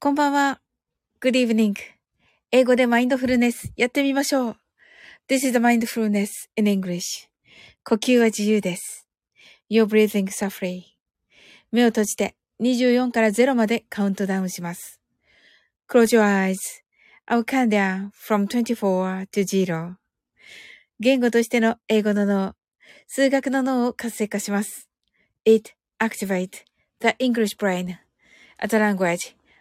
こんばんは。Good evening. 英語でマインドフルネスやってみましょう。This is the mindfulness in English. 呼吸は自由です。You're breathing is free. 目を閉じて24から0までカウントダウンします。Close your eyes. I'll count down from 24 to 0. 言語としての英語の脳、数学の脳を活性化します。It activate the English brain as a language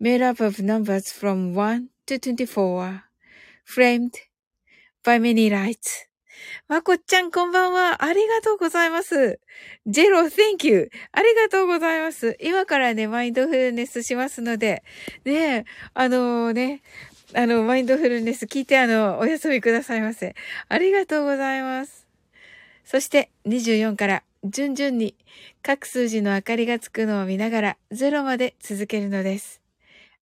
made up of numbers from 1 to 24, framed by many lights. まこっちゃんこんばんは。ありがとうございます。ジェロ、thank you. ありがとうございます。今からね、マインドフルネスしますので、ねあのー、ね、あの、マインドフルネス聞いてあの、お休みくださいませ。ありがとうございます。そして24から順々に各数字の明かりがつくのを見ながら0まで続けるのです。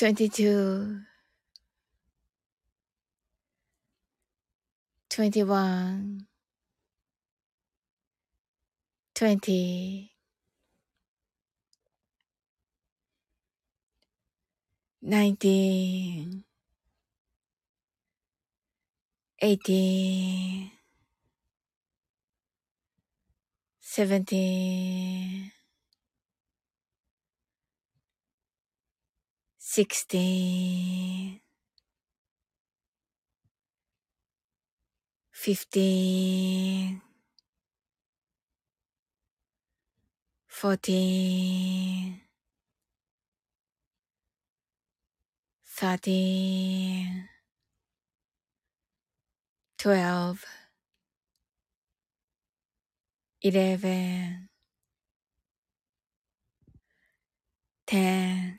22 21 20 19 18 17 sixteen, fifteen, fourteen, thirteen, twelve, eleven, ten.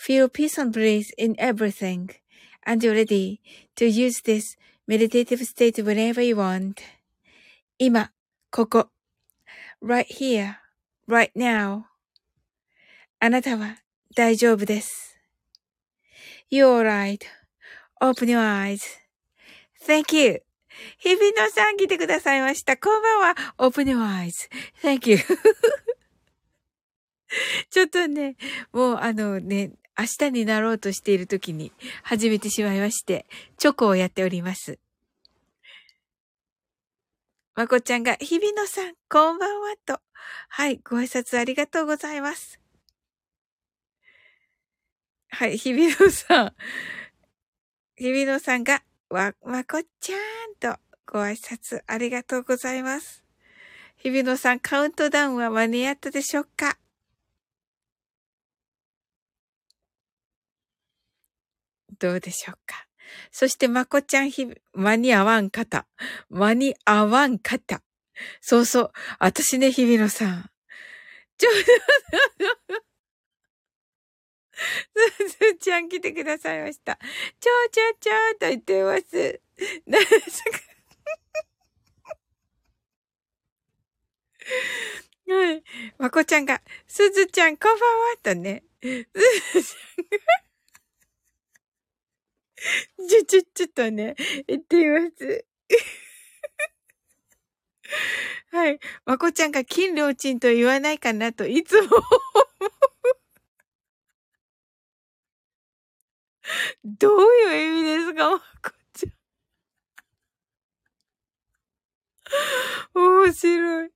Feel peace and bliss in everything, and you're ready to use this meditative state whenever you want. 今、ここ。right here, right now. あなたは大丈夫です。You're right.Open your eyes.Thank you. 日比野さん来てくださいました。こんばんは。Open your eyes.Thank you. ちょっとね、もうあのね、 明日になろうとしている時に始めてしまいまして、チョコをやっております。まこちゃんが、日比野さん、こんばんはと。はい、ご挨拶ありがとうございます。はい、日比野さん。日比野さんが、わ、まこちゃんとご挨拶ありがとうございます。日比野さん、カウントダウンは間に合ったでしょうか？どうでしょうか？そして、まこちゃんひ、間に合わん方。間に合わん方。そうそう。私ね、日比野さん。ちょ、す ずちゃん来てくださいました。ちょうちょちょと言ってます。何ですかはい。まこちゃんが、すずちゃんこんばんはとね。すずちゃんが ちょ、ちょ、ちょっとね、言っています。はい。まこちゃんが金良鎮と言わないかなといつも どういう意味ですかまこちゃん。面白い。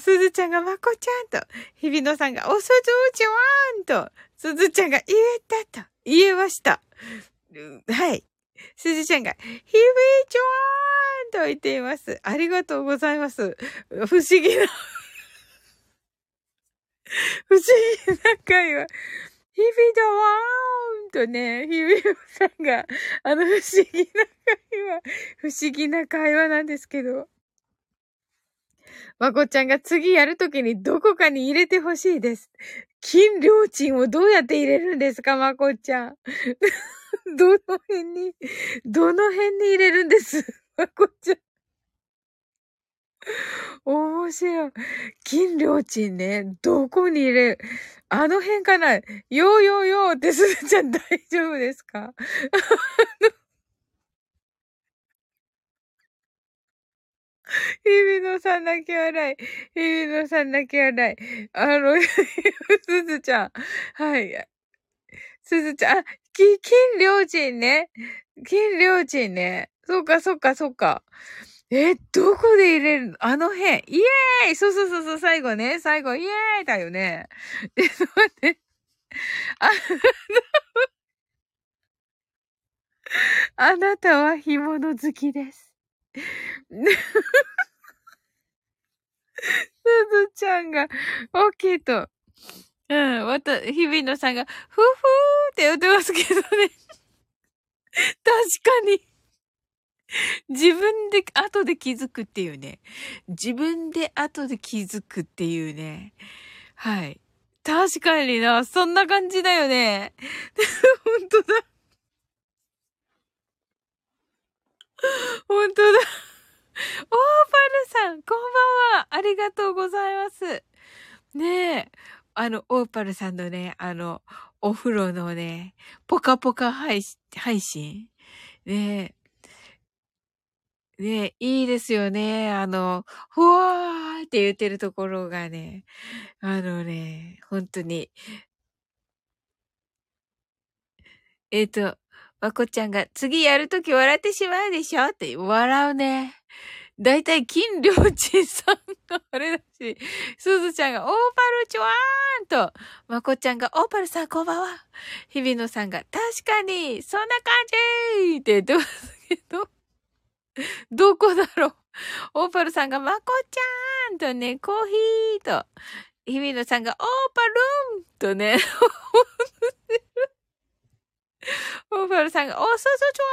すずちゃんがまこちゃんと、日比野さんがおすずちゃんと、すずちゃんが言えたと、言えました。はい。すずちゃんが、ひびちょーんと言っています。ありがとうございます。不思議な 不思議な会話。ひびだわーんとね、ひびさんが、あの不思議な会話、不思議な会話なんですけど。まこちゃんが次やるときにどこかに入れてほしいです。金良鎮をどうやって入れるんですか、まこちゃん。どの辺に、どの辺に入れるんです？ま こちゃん。面白い。金良鎮ね、どこに入れるあの辺かな？よーよーよーってすずちゃん大丈夫ですか？日比野さん泣き笑い。日比野さん泣き笑い。あの、すずちゃん。はい。すずちゃん、き、金良鎮ね。金良鎮ね。そうか、そうか、そうか。え、どこで入れるの？あの辺。イエーイそうそうそうそう、最後ね。最後、イエーイだよね。で、待って。あ、あなたは干物好きです。すずちゃんが、オッケーと。うん、また、日比野さんが、ふふーって言ってますけどね。確かに。自分で後で気づくっていうね。自分で後で気づくっていうね。はい。確かにな、そんな感じだよね。本当だ。本当だ。オーパルさん、こんばんは。ありがとうございます。ねえ。あの、オーパルさんのね、あの、お風呂のね、ポカポカ配信。ねえ。ねえ、いいですよね。あの、ふわーって言ってるところがね、あのね、本当に。えっ、ー、と、まこちゃんが次やるとき笑ってしまうでしょ？って笑うね。だいたい金良鎮さんがあれだし、すずちゃんがオーパルチュワーンと、まこちゃんがオーパルさんこんばんは。日比野さんが確かに、そんな感じって言ってますけど、どこだろう。オーパルさんがまこちゃんとね、コーヒーと、日比野さんがオーパルンとね、オーパルさんが、おそそちょわ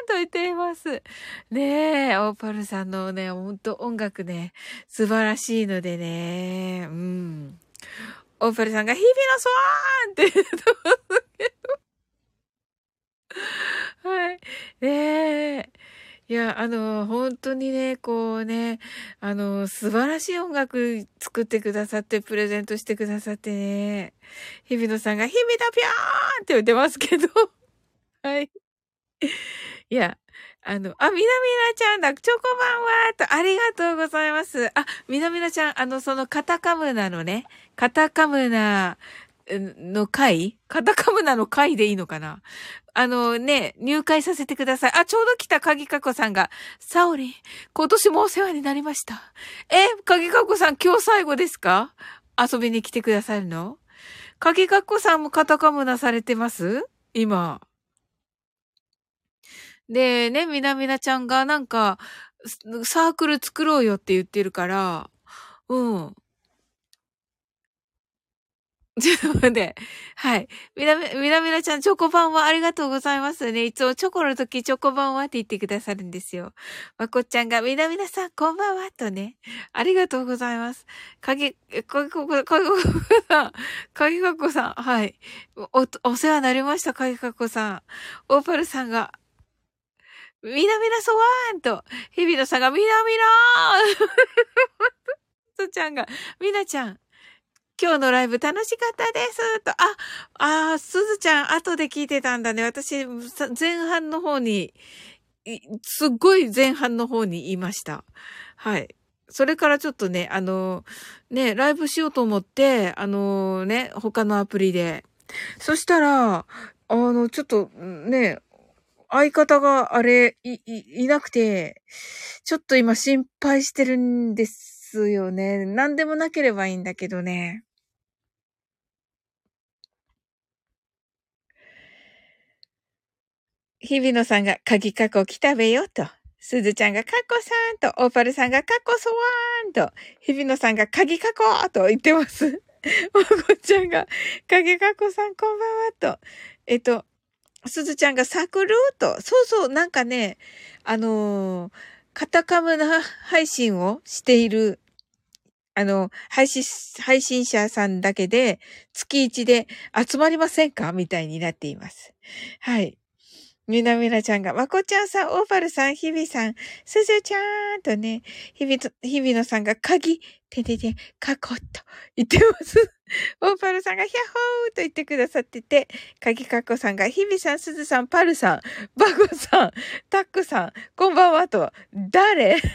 ーんと言っています。ねえ、オーパルさんのね、ほんと音楽ね、素晴らしいのでね、うん。オーパルさんが、日々のそわーんって言ってますけど。はい。ねえ。いや、あの、本当にね、こうね、あの、素晴らしい音楽作ってくださって、プレゼントしてくださってね。日比野さんが、日々だぴょーんって言ってますけど。はい。いや、あの、あ、みなみなちゃんだ、チョコバンはと、ありがとうございます。あ、みなみなちゃん、あの、そのカタカムナのね、カタカムナの回カタカムナの回でいいのかな？あのね、入会させてください。あ、ちょうど来た鍵かこさんが、サオリン、今年もお世話になりました。え、鍵かこさん今日最後ですか？遊びに来てくださるの？鍵かこさんもカタカムナされてます？今。で、ね、みなみなちゃんがなんか、サークル作ろうよって言ってるから、うん。ちょっと待って。はい。みなみ、みなみなちゃん、チョコパンはありがとうございますね。いつもチョコの時、チョコパンはって言ってくださるんですよ。まこっちゃんが、みなみなさん、こんばんは、とね。ありがとうございます。かぎ、かぎここ、かぎこさん、かぎかこさん、はい。お、お世話になりました、かぎかこさん。オーパルさんが、みなみなそわーんと、日比野さんが、みなみなー とちゃんが、みなちゃん、今日のライブ楽しかったですと、あ、あ、すずちゃん後で聞いてたんだね。私、前半の方に、すっごい前半の方に言いました。はい。それからちょっとね、あの、ね、ライブしようと思って、あのね、他のアプリで。そしたら、あの、ちょっとね、相方があれ、い、い、いなくて、ちょっと今心配してるんですよね。何でもなければいいんだけどね。日比野さんが鍵カコ来たべよと。すずちゃんがカッコさんと、オーパルさんがカッコそわーんと、日比野さんが鍵カコと言ってます。おこちゃんが鍵カコさんこんばんはと。えっと、すずちゃんがサクルーと。そうそう、なんかね、あのー、カタカムな配信をしているあの、配信、配信者さんだけで月1で集まりませんか？みたいになっています。はい。みなみなちゃんが、まこちゃんさん、オーパルさん、ひびさん、すずちゃんとね、ひびと、ひびのさんが、鍵、ててて、かこっと言ってます。オーパルさんが、ヒャッホーと言ってくださってて、鍵かこさんが、ひびさん、すずさん、パルさん、バゴさん、タックさん、こんばんはと、誰？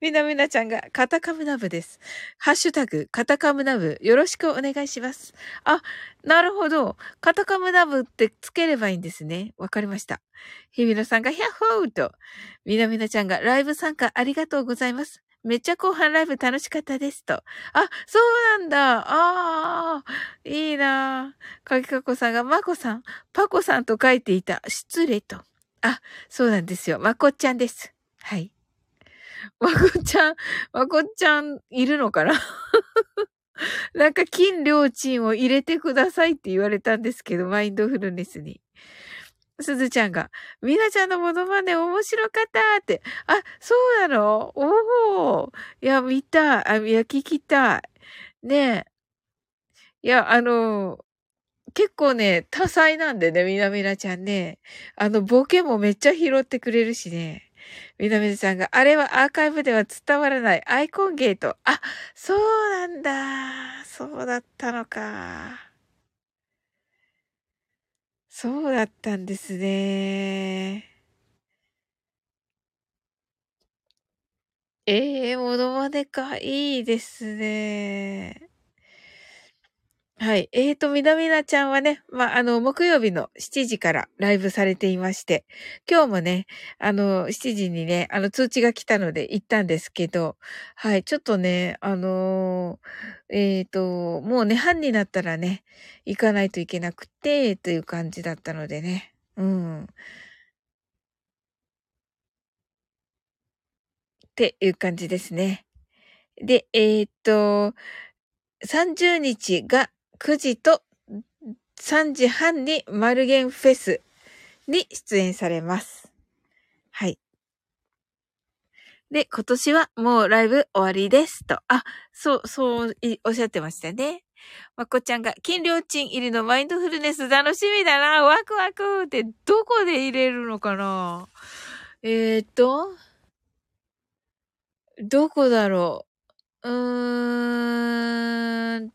みなみなちゃんがカタカムナブです。ハッシュタグ、カタカムナブ、よろしくお願いします。あ、なるほど。カタカムナブってつければいいんですね。わかりました。ひびのさんがヒャッホーと、みなみなちゃんがライブ参加ありがとうございます。めっちゃ後半ライブ楽しかったですと。あ、そうなんだ。ああ、いいなかきかこさんが、まこさん、パコさんと書いていた。失礼と。あ、そうなんですよ。まこちゃんです。はい。まこちゃん、まこちゃんいるのかな？なんか金良鎮を入れてくださいって言われたんですけど、マインドフルネスに。すずちゃんが、みなちゃんのモノマネ面白かったって。あ、そうなの？おおいや、見たい。あ、いや、聞きたい。ねえ。いや、あの、結構ね、多彩なんでね、みなみなちゃんね。あの、ボケもめっちゃ拾ってくれるしね。みなみさんが、あれはアーカイブでは伝わらないアイコンゲート。あ、そうなんだ。そうだったのか。そうだったんですね。ええー、モノマネか。いいですね。はい。えーと、みなみなちゃんはね、まあ、あの、木曜日の7時からライブされていまして、今日もね、あの、7時にね、あの、通知が来たので行ったんですけど、はい。ちょっとね、あのー、えーと、もうね、半になったらね、行かないといけなくて、という感じだったのでね。うん。っていう感じですね。で、えーと、30日が9時と3時半にマルゲンフェスに出演されます。はい。で、今年はもうライブ終わりですと。あ、そう、そう、おっしゃってましたね。まこちゃんが、金量賃入りのマインドフルネス楽しみだな、ワクワクってどこで入れるのかな？えー、っと、どこだろう？うーん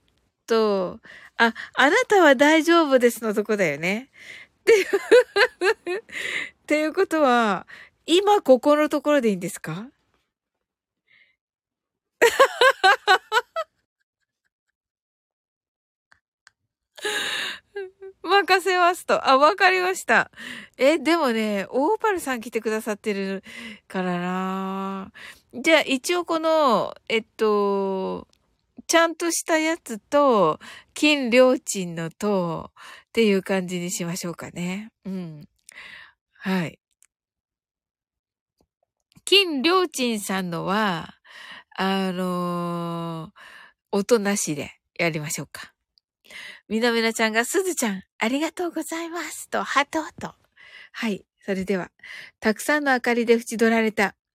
と、あ、あなたは大丈夫ですのとこだよね。っていうっていうことは、今ここのところでいいんですか？任せますと。あ、わかりました。え、でもね、オーパルさん来てくださってるからなじゃあ一応この、えっと、ちゃんとしたやつと、金良鎮のと、っていう感じにしましょうかね。うん。はい。金良鎮さんのは、あのー、音なしで。やりましょうか。みなみなちゃんが、すずちゃん、ありがとうございます。と、ハトと。はい。それでは、たくさんの明かりで縁取られた、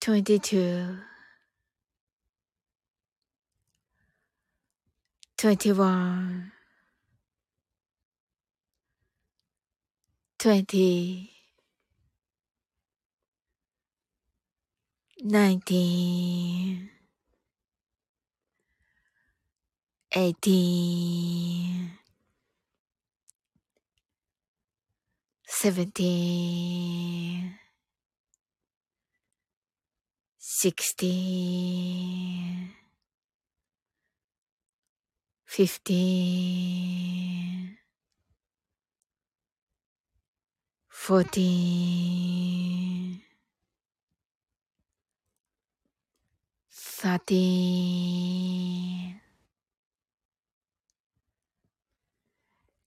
22 21 20 19 18 17 16 fifteen, fourteen, thirteen,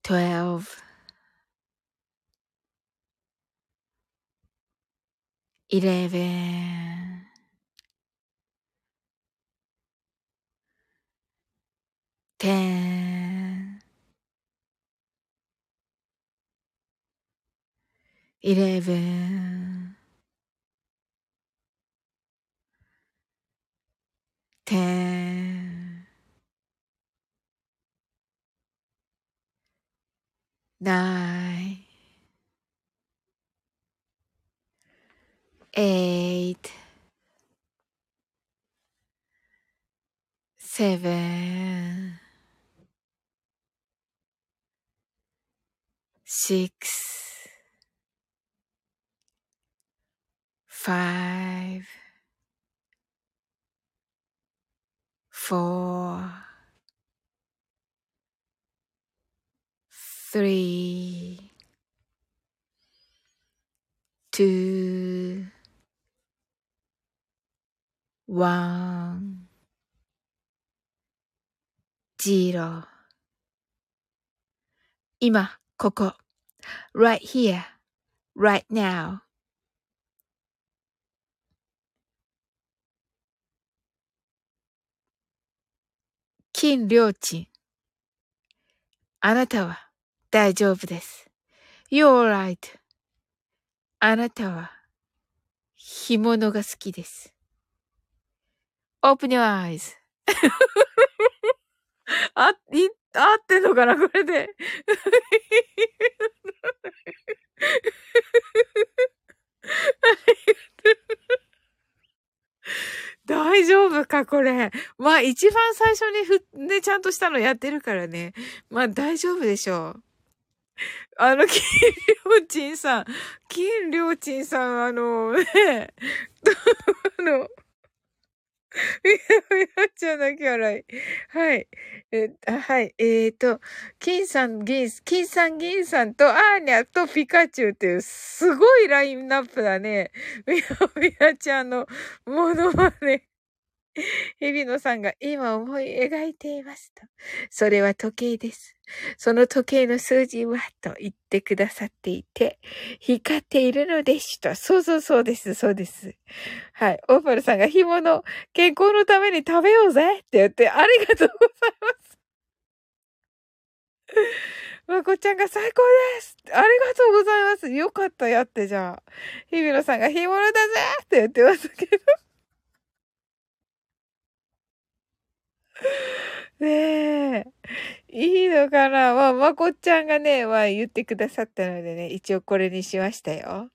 twelve, eleven, ten, eleven, ten, nine, eight, seven, six, five, four, three, two, one, zero 今、ここ。Right here, right now. 金良鎮。あなたは大丈夫です。You're right. あなたは干物が好きです。Open your eyes. あ、い、合ってんのかなこれで。大丈夫かこれ。まあ一番最初にふ、ね、ちゃんとしたのやってるからね。まあ大丈夫でしょう。あの、金良鎮さん、金良鎮さん、あの、ね、あの、みやみやちゃん泣き笑い。はい。え、はい。えーと、金さん、銀、金さん、銀さんと、アーニャとピカチュウっていう、すごいラインナップだね。みやみやちゃんのものまね。日比野さんが今思い描いていますと。それは時計です。その時計の数字はと言ってくださっていて、光っているのでした。そうそうそうです、そうです。はい。オーパルさんが干物、健康のために食べようぜって言って、ありがとうございます。まこちゃんが最高ですありがとうございます。よかった、やって、じゃあ。日比野さんが干物だぜって言ってますけど。ねえ。いいのかな？まあ、まこっちゃんがね、まあ言ってくださったのでね、一応これにしましたよ。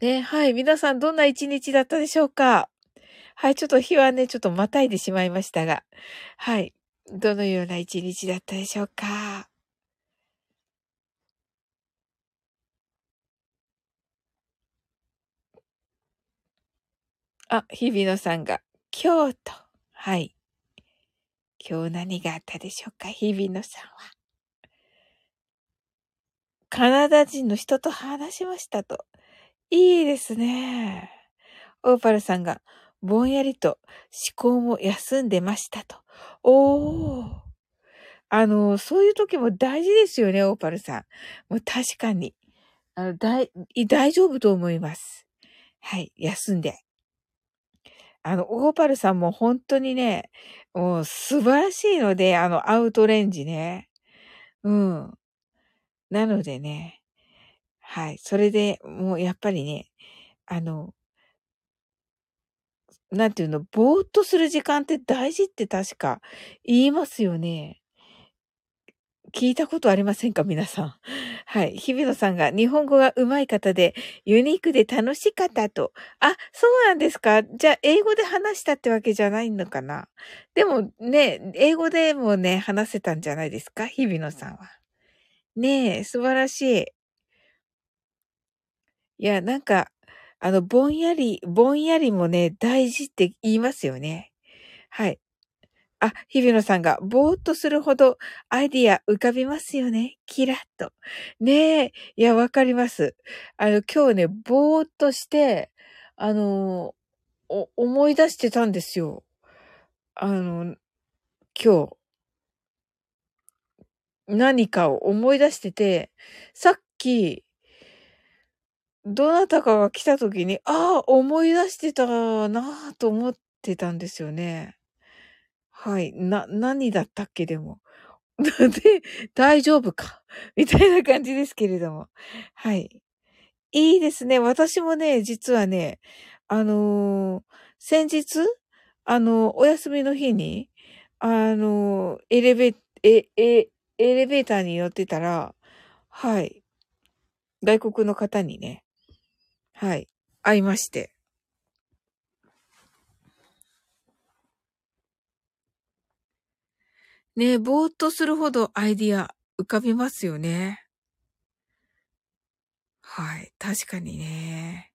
ね、はい。皆さんどんな一日だったでしょうか？はい。ちょっと日はね、ちょっとまたいでしまいましたが。はい。どのような一日だったでしょうか？あ、日比野さんが、京都。はい。今日何があったでしょうか日比野さんは。カナダ人の人と話しましたと。いいですね。オーパルさんが、ぼんやりと思考も休んでましたと。おー。あの、そういう時も大事ですよね、オーパルさん。もう確かに。あの、大、大丈夫と思います。はい、休んで。あの、オーパルさんも本当にね、もう素晴らしいので、あの、アウトレンジね。うん。なのでね、はい。それでもうやっぱりね、あの、なんていうの、ぼーっとする時間って大事って確か言いますよね。聞いたことありませんか皆さん。はい。日比野さんが日本語が上手い方で、ユニークで楽しかったと。あ、そうなんですかじゃあ、英語で話したってわけじゃないのかなでもね、英語でもね、話せたんじゃないですか？日比野さんは。ねえ、素晴らしい。いや、なんか、あの、ぼんやり、ぼんやりもね、大事って言いますよね。はい。あ、日比野さんが、ぼーっとするほどアイディア浮かびますよね。キラッと。ねえ。いや、わかります。あの、今日ね、ぼーっとして、あの、お、思い出してたんですよ。あの、今日。何かを思い出してて、さっき、どなたかが来た時に、ああ、思い出してたなぁと思ってたんですよね。はい。な、何だったっけでも。で、大丈夫か。みたいな感じですけれども。はい。いいですね。私もね、実はね、あのー、先日、あのー、お休みの日に、あのー、エレベ、え、え、エレベーターに乗ってたら、はい。外国の方にね、はい。会いまして。ね、ぼーっとするほどアイディア浮かびますよね。はい。確かにね。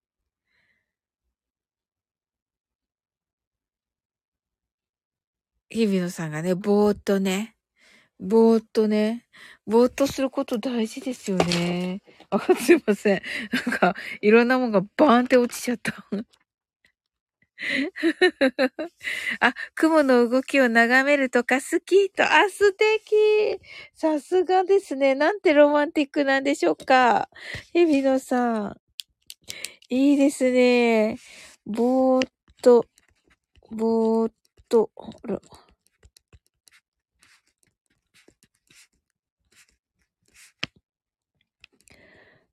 日比野さんがね、ぼーっとね、ぼーっとね、ぼーっとすること大事ですよね。あ、すいません。なんか、いろんなもんがバーンって落ちちゃった。あ、雲の動きを眺めるとか好きと、あ、素敵さすがですね。なんてロマンティックなんでしょうか。日比野さん。いいですね。ぼーっと、ぼーっと、ら。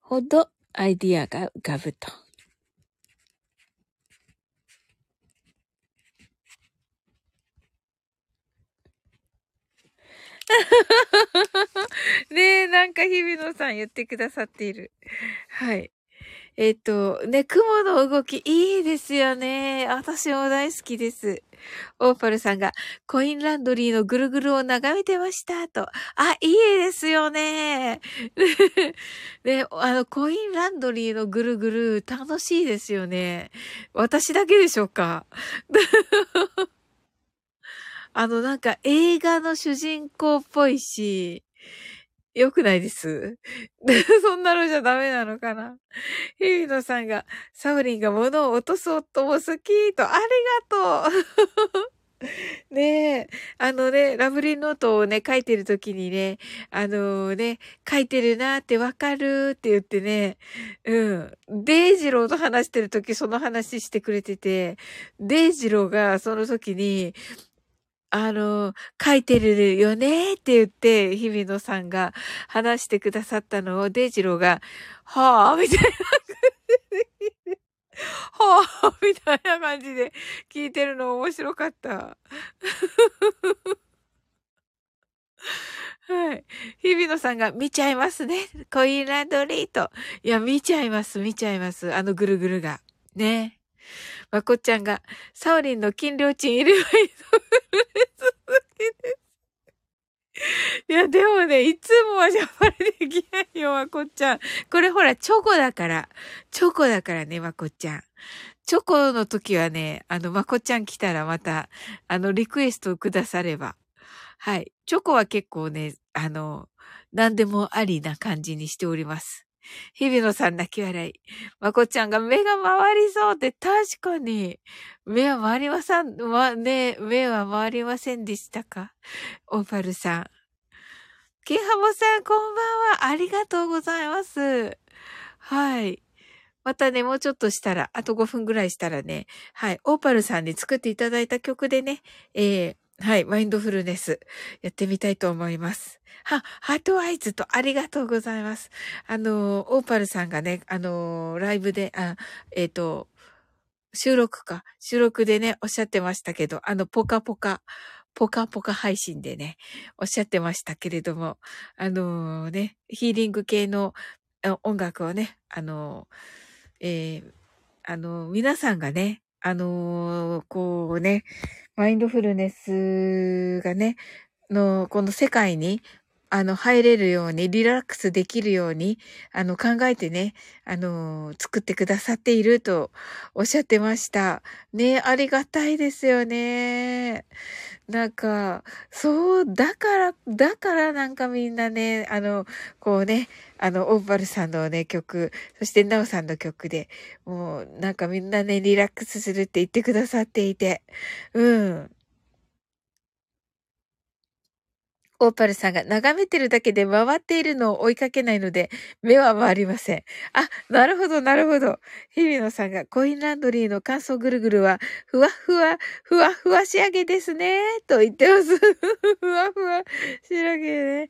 ほどアイディアが浮かぶと。ねえ、なんか日比野さん言ってくださっている。はい。えっ、と、ね、雲の動きいいですよね。私も大好きです。オーパルさんがコインランドリーのぐるぐるを眺めてましたと。あ、いいですよね。ね、あの、コインランドリーのぐるぐる楽しいですよね。私だけでしょうか？あの、なんか映画の主人公っぽいし、よくないです。そんなのじゃダメなのかな。日比野さんが、サウリンが物を落とす夫も好きと、ありがとう。ねえ、あのね、ラブリーノートをね、書いてるときにね、あのー、ね、書いてるなーってわかるって言ってね、うん。デイジローと話してるときその話してくれてて、デイジローがその時に、あの、書いてるよねって言って、日比野さんが話してくださったのを、デイジローが、はぁみたいな感じではあ、みたいな感じで聞いてるの面白かった。はい。日比野さんが見ちゃいますね。コインランドリーと。いや、見ちゃいます、見ちゃいます。あのぐるぐるが。ね。まこちゃんが、サオリンの金量賃入ればいい いや、でもね、いつもはジャパレできないよ、まこちゃん。これほら、チョコだから。チョコだからね、まこちゃん。チョコの時はね、あの、まこちゃん来たらまた、あの、リクエストをくだされば。はい。チョコは結構ね、あの、何でもありな感じにしております。日比野さん泣き笑い。まこちゃんが目が回りそうって確かに、目は回りません、ま、ね、目は回りませんでしたか？オーパルさん。ケンハモさん、こんばんは。ありがとうございます。はい。またね、もうちょっとしたら、あと5分ぐらいしたらね、はい、オーパルさんに作っていただいた曲でね、えー、はい、マインドフルネスやってみたいと思います。は、ハートアイズとありがとうございます。あの、オーパルさんがね、あの、ライブで、あ、えっ、ー、と、収録か、収録でね、おっしゃってましたけど、あの、ポカポカ、ポカポカ配信でね、おっしゃってましたけれども、あのー、ね、ヒーリング系の音楽をね、あのー、えー、あの皆さんがね、あのこうね、マインドフルネスがね、の、この世界に、あの、入れるように、リラックスできるように、あの、考えてね、あの、作ってくださっているとおっしゃってました。ね、ありがたいですよね。なんか、そう、だから、だからなんかみんなね、あの、こうね、あの、オーバルさんのね、曲、そしてナオさんの曲で、もう、なんかみんなね、リラックスするって言ってくださっていて、うん。オーパルさんが眺めてるだけで回っているのを追いかけないので、目は回りません。あ、なるほど、なるほど。日比野さんがコインランドリーの乾燥ぐるぐるは、ふわふわ、ふわふわ仕上げですね。と言ってます。ふわふわ仕上げね。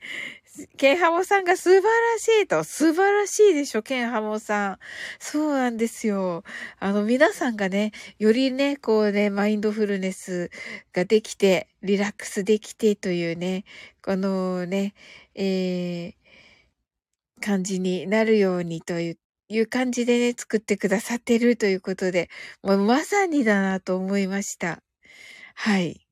ケンハモさんが素晴らしいと。素晴らしいでしょ、ケンハモさん。そうなんですよ。あの、皆さんがね、よりね、こうね、マインドフルネスができて、リラックスできてというね、このね、えー、感じになるようにといういう感じでね、作ってくださってるということで、もうまさにだなと思いました。はい。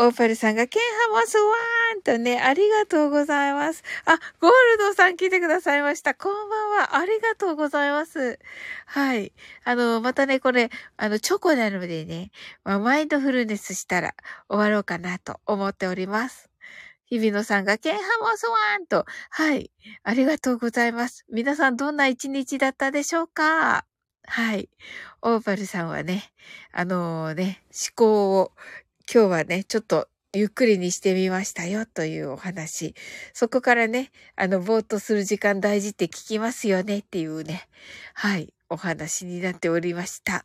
オーパルさんが、ケンハモスワーンとね、ありがとうございます。あ、ゴールドさん来てくださいました。こんばんは。ありがとうございます。はい。あの、またね、これ、あの、チョコなのでね、まあ、マインドフルネスしたら終わろうかなと思っております。日比野さんが、ケンハモスワーンと、はい。ありがとうございます。皆さんどんな一日だったでしょうか？はい。オーパルさんはね、あのー、ね、思考を今日はね、ちょっとゆっくりにしてみましたよというお話。そこからね、あの、ぼーっとする時間大事って聞きますよねっていうね、はい、お話になっておりました。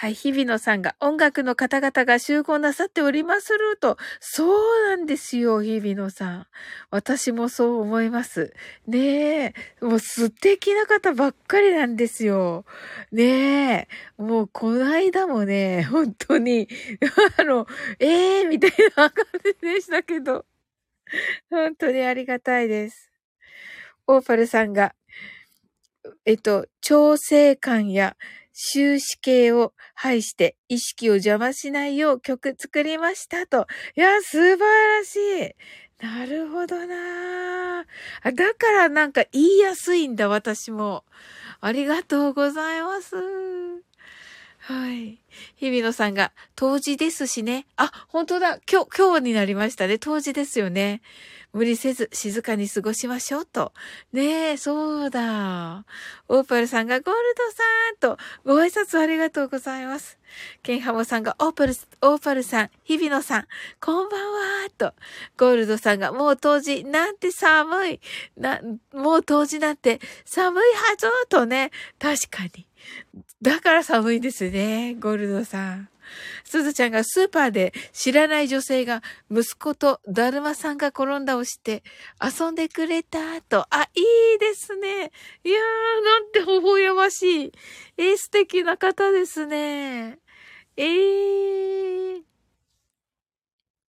はい、日比野さんが音楽の方々が集合なさっておりますると。そうなんですよ、日比野さん。私もそう思います。ねえ。もう素敵な方ばっかりなんですよ。ねえ。もうこの間もね、本当に、あの、ええー、みたいな感じでしたけど。本当にありがたいです。オーパルさんが、えっと、調整感や終止形を排して意識を邪魔しないよう曲作りましたと。いや、素晴らしい。なるほどなあだからなんか言いやすいんだ、私も。ありがとうございます。はい。日比野さんが、当時ですしね。あ、本当だ。今日、今日になりましたね。当時ですよね。無理せず静かに過ごしましょうと。ねえ、そうだ。オーパルさんがゴールドさんとご挨拶ありがとうございます。ケンハモさんがオーパル、オーパルさん、日比野さん、こんばんはと。ゴールドさんがもう当時なんて寒い。な、もう当時なんて寒いはずとね。確かに。だから寒いですね。ゴールドさん。すずちゃんがスーパーで知らない女性が息子とだるまさんが転んだをして遊んでくれたと。あ、いいですね。いやー、なんて微笑ましい。えー、素敵な方ですね。えー。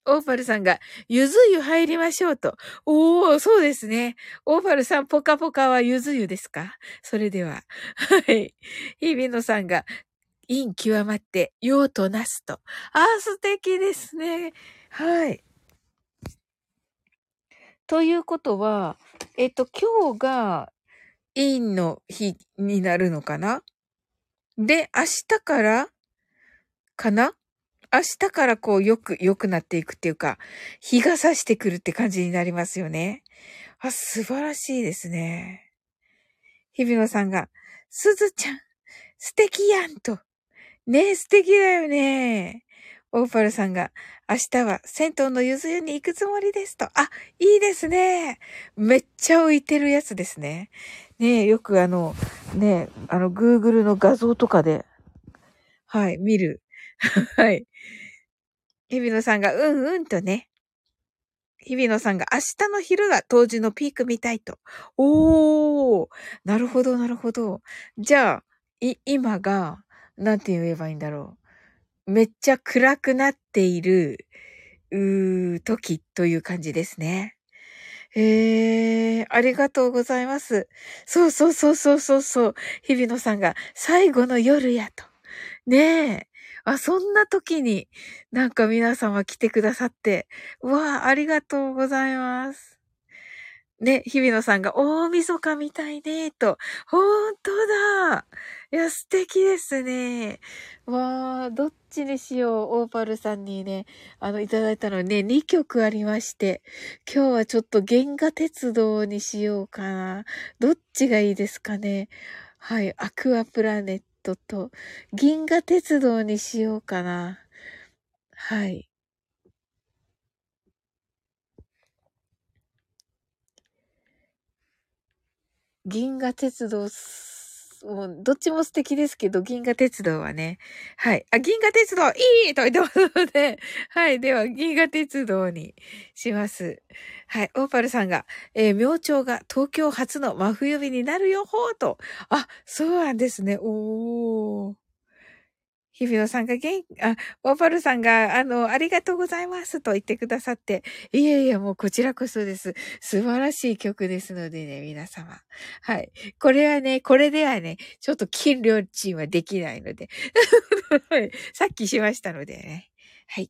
オーパルさんが、ゆず湯入りましょうと。おー、そうですね。オーパルさん、ポカポカはゆず湯ですか？それでは。はい。日比野さんが、陰極まって、用となすと。ああ、素敵ですね。はい。ということは、えっと、今日が陰の日になるのかな？で、明日からかな？明日からこう、よく、良くなっていくっていうか、日が差してくるって感じになりますよね。あ、素晴らしいですね。日比野さんが、すずちゃん、素敵やんと。ねえ、素敵だよね。オーパルさんが、明日は銭湯のゆず湯に行くつもりですと。あ、いいですね。めっちゃ浮いてるやつですね。ねえ、よくあの、ねえ、あの、Google の画像とかで、はい、見る。はい。日比野さんが、うんうんとね。日比野さんが明日の昼が当時のピーク見たいと。おー、なるほど、なるほど。じゃあ、い、今が、なんて言えばいいんだろう。めっちゃ暗くなっている、うー、時という感じですね。ええー、ありがとうございます。そうそうそうそうそうそう。日比野さんが最後の夜やと。ねえ。あ、そんな時になんか皆様来てくださって。わあ、ありがとうございます。ね、日比野さんが大晦日みたいね、と。ほんとだいや、素敵ですね。わー、どっちにしよう。オーパルさんにね、あの、いただいたのね、2曲ありまして。今日はちょっと原画鉄道にしようかな。どっちがいいですかね。はい、アクアプラネットと、銀河鉄道にしようかな。はい。銀河鉄道、もう、どっちも素敵ですけど、銀河鉄道はね。はい。あ、銀河鉄道いいと言ってますので、はい。では、銀河鉄道にします。はい。オーパルさんが、えー、明朝が東京初の真冬日になる予報と。あ、そうなんですね。おー。日比野さんが元気、あ、ワパルさんが、あの、ありがとうございますと言ってくださって、いえいえ、もうこちらこそです。素晴らしい曲ですのでね、皆様。はい。これはね、これではね、ちょっと金量賃はできないので。さっきしましたのでね。はい。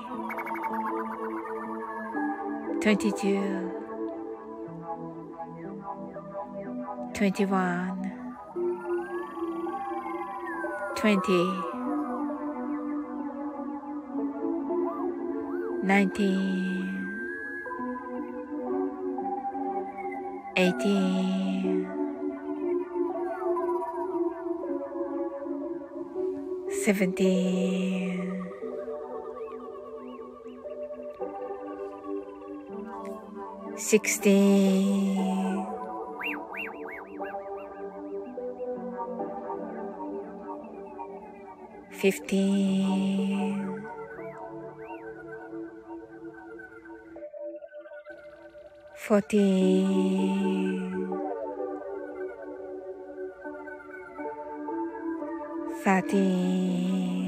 22 21 20 19 18 17 sixteen, fifteen, fourteen, thirteen.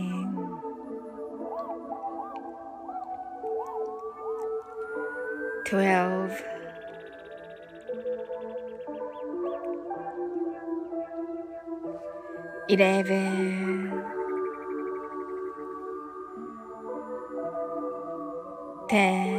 Twelve, eleven, ten,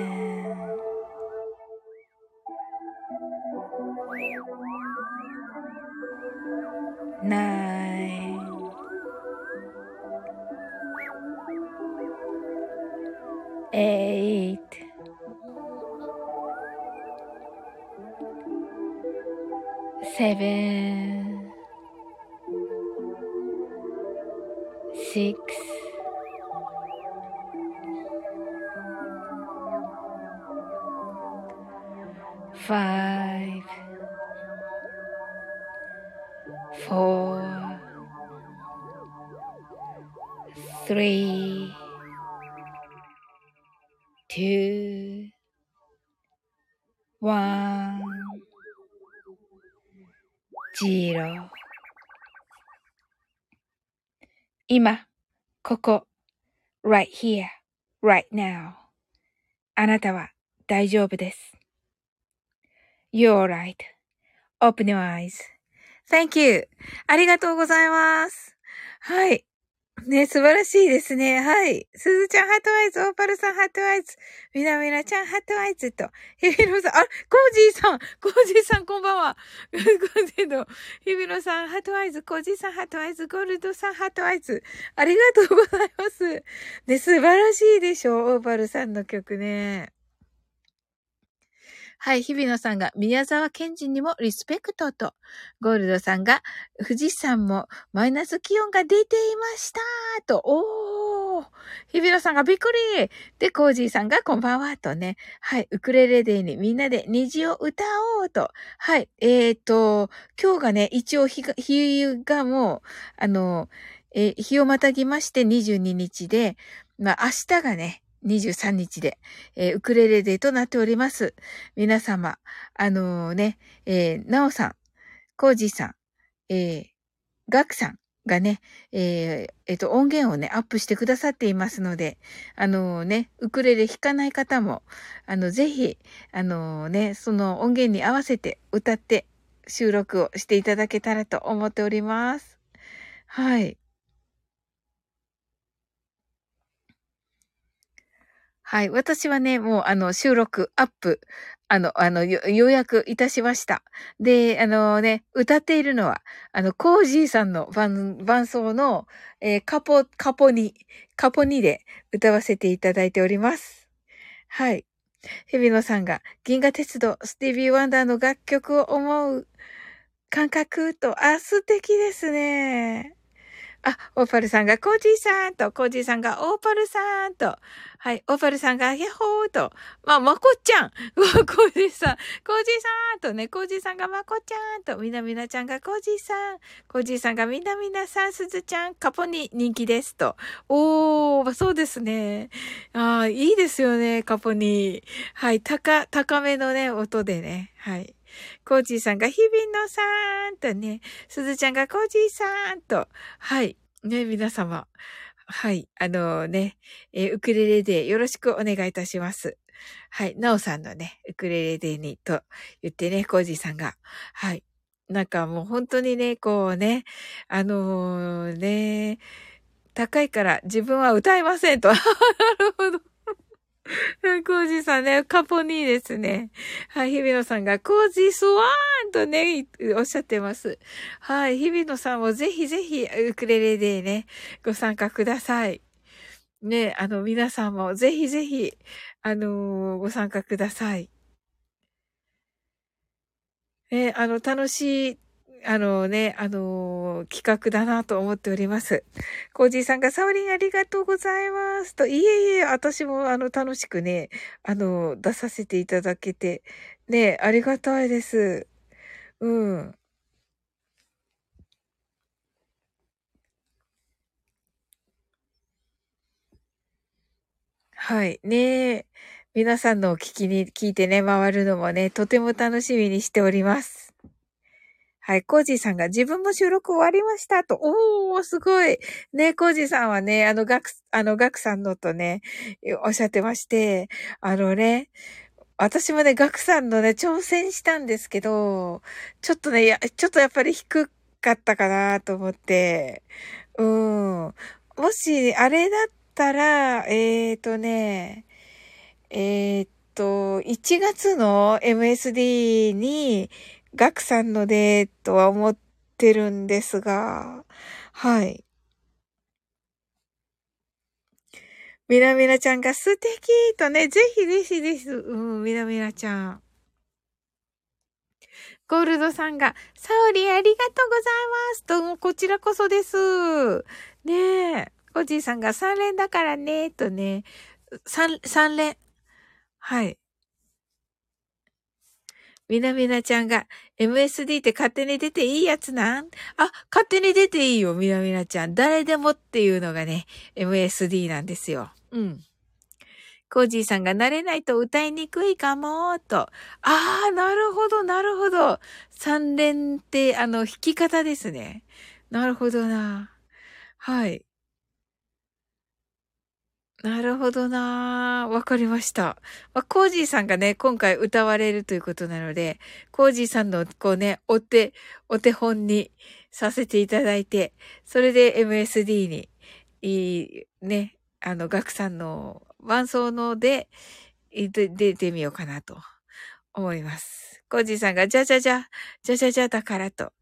right here, right now. あなたは大丈夫です。You're right.Open your eyes.Thank you. ありがとうございます。はい。ね、素晴らしいですね。はい。すずちゃん heart eyes、オーパルさん heart eyes、みなみなちゃん heart eyes と、ひびろさん、あ、コージーさん、コージーさんこんばんは。コージーの、ひびろさん heart eyes、コージーさん heart eyes、ゴールドさん heart eyes、ありがとうございます。ね、素晴らしいでしょ、オーパルさんの曲ね。はい、日比野さんが宮沢賢治にもリスペクトと、ゴールドさんが富士山もマイナス気温が出ていましたと、おー。日比野さんがびっくり。で、コージーさんがこんばんはとね、はい、ウクレレデーにみんなで虹を歌おうと、はい、えーと、今日がね、一応日が、日がもう、あの、えー日をまたぎまして22日で、まあ明日がね、23日で、えーウクレレデーとなっております。皆様、あのね、えー、なおさん、こうじさん、えー、がくさんがね、えーえっと、音源をね、アップしてくださっていますので、あのね、ウクレレ弾かない方も、あの、ぜひ、あのね、その音源に合わせて歌って収録をしていただけたらと思っております。はい。はい。私はね、もう、あの、収録、アップ、あの、あの、予約いたしました。で、あのね、歌っているのは、あの、コージーさんの伴伴奏の、えーカポ、カポニ、カポニで歌わせていただいております。はい。ヘビノさんが、銀河鉄道、スティービー・ワンダーの楽曲を思う感覚と、あ、素敵ですね。あ、オーパルさんがコージーさんと、コージーさんがオーパルさんと、はい、オーパルさんがヤッホーと、まあ、まこちゃん、コージーさん、コージーさんとね、コージーさんがまこちゃんと、みなみなちゃんがコージーさん、コージーさんがみなみなさん、すずちゃん、カポに人気ですと。おー、そうですね。ああ、いいですよね、カポに。はい、高、高めのね、音でね。はい。コージーさんが日比野さんとね、すずちゃんがコージーさんと、はい。ね、皆様。はい。あのね、えーウクレレでよろしくお願いいたします。はい。なおさんのね、ウクレレでにと言ってね、コージーさんが。はい。なんかもう本当にね、こうね、あのーね、高いから自分は歌いませんと。なるほど。コージーさんね、カポニーですね。はい、日比野さんが、コージースワーンとね、おっしゃってます。はい、日比野さんもぜひぜひ、ウクレレでね、ご参加ください。ね、あの、皆さんもぜひぜひ、あのーご参加ください。ね、あの、楽しい、あのね、あのー企画だなと思っております。コージーさんが、サオリンありがとうございます。と、いえいえ、私もあの、楽しくね、あの、出させていただけて、ね、ありがたいです。うん。はい。ね皆さんのを聞きに、聞いてね、回るのもね、とても楽しみにしております。はい、コージーさんが自分も収録終わりましたと。おー、すごい。ね、コージーさんはね、あの、ガク、あの、ガクさんのとね、おっしゃってまして、あのね、私もね、ガクさんのね、挑戦したんですけど、ちょっとね、や、ちょっとやっぱり低かったかなと思って、うん。もし、あれだったら、えーとね、えーと、1月の MSD に、ガクさんので、とは思ってるんですが、はい。みなみなちゃんが素敵とね、ぜひぜひです。うん、みなみなちゃん。ゴールドさんが、サオリありがとうございますと、もこちらこそです。ねえ。おじいさんが3連だからね、とね。3、3連。はい。みなみなちゃんが、MSD って勝手に出ていいやつなん？あ、勝手に出ていいよ、みなみなちゃん。誰でもっていうのがね、MSD なんですよ。うん。コージーさんが慣れないと歌いにくいかも、と。ああ、なるほど、なるほど。三連って、あの、弾き方ですね。なるほどな。はい。なるほどなわかりました。まあ、コージーさんがね、今回歌われるということなので、コージーさんのこうね、お手、お手本にさせていただいて、それで MSD に、いい、ね、あの、ガクさんの伴奏ので、出てみようかなと思います。コージーさんが、じゃじゃじゃ、じゃじゃじゃだからと。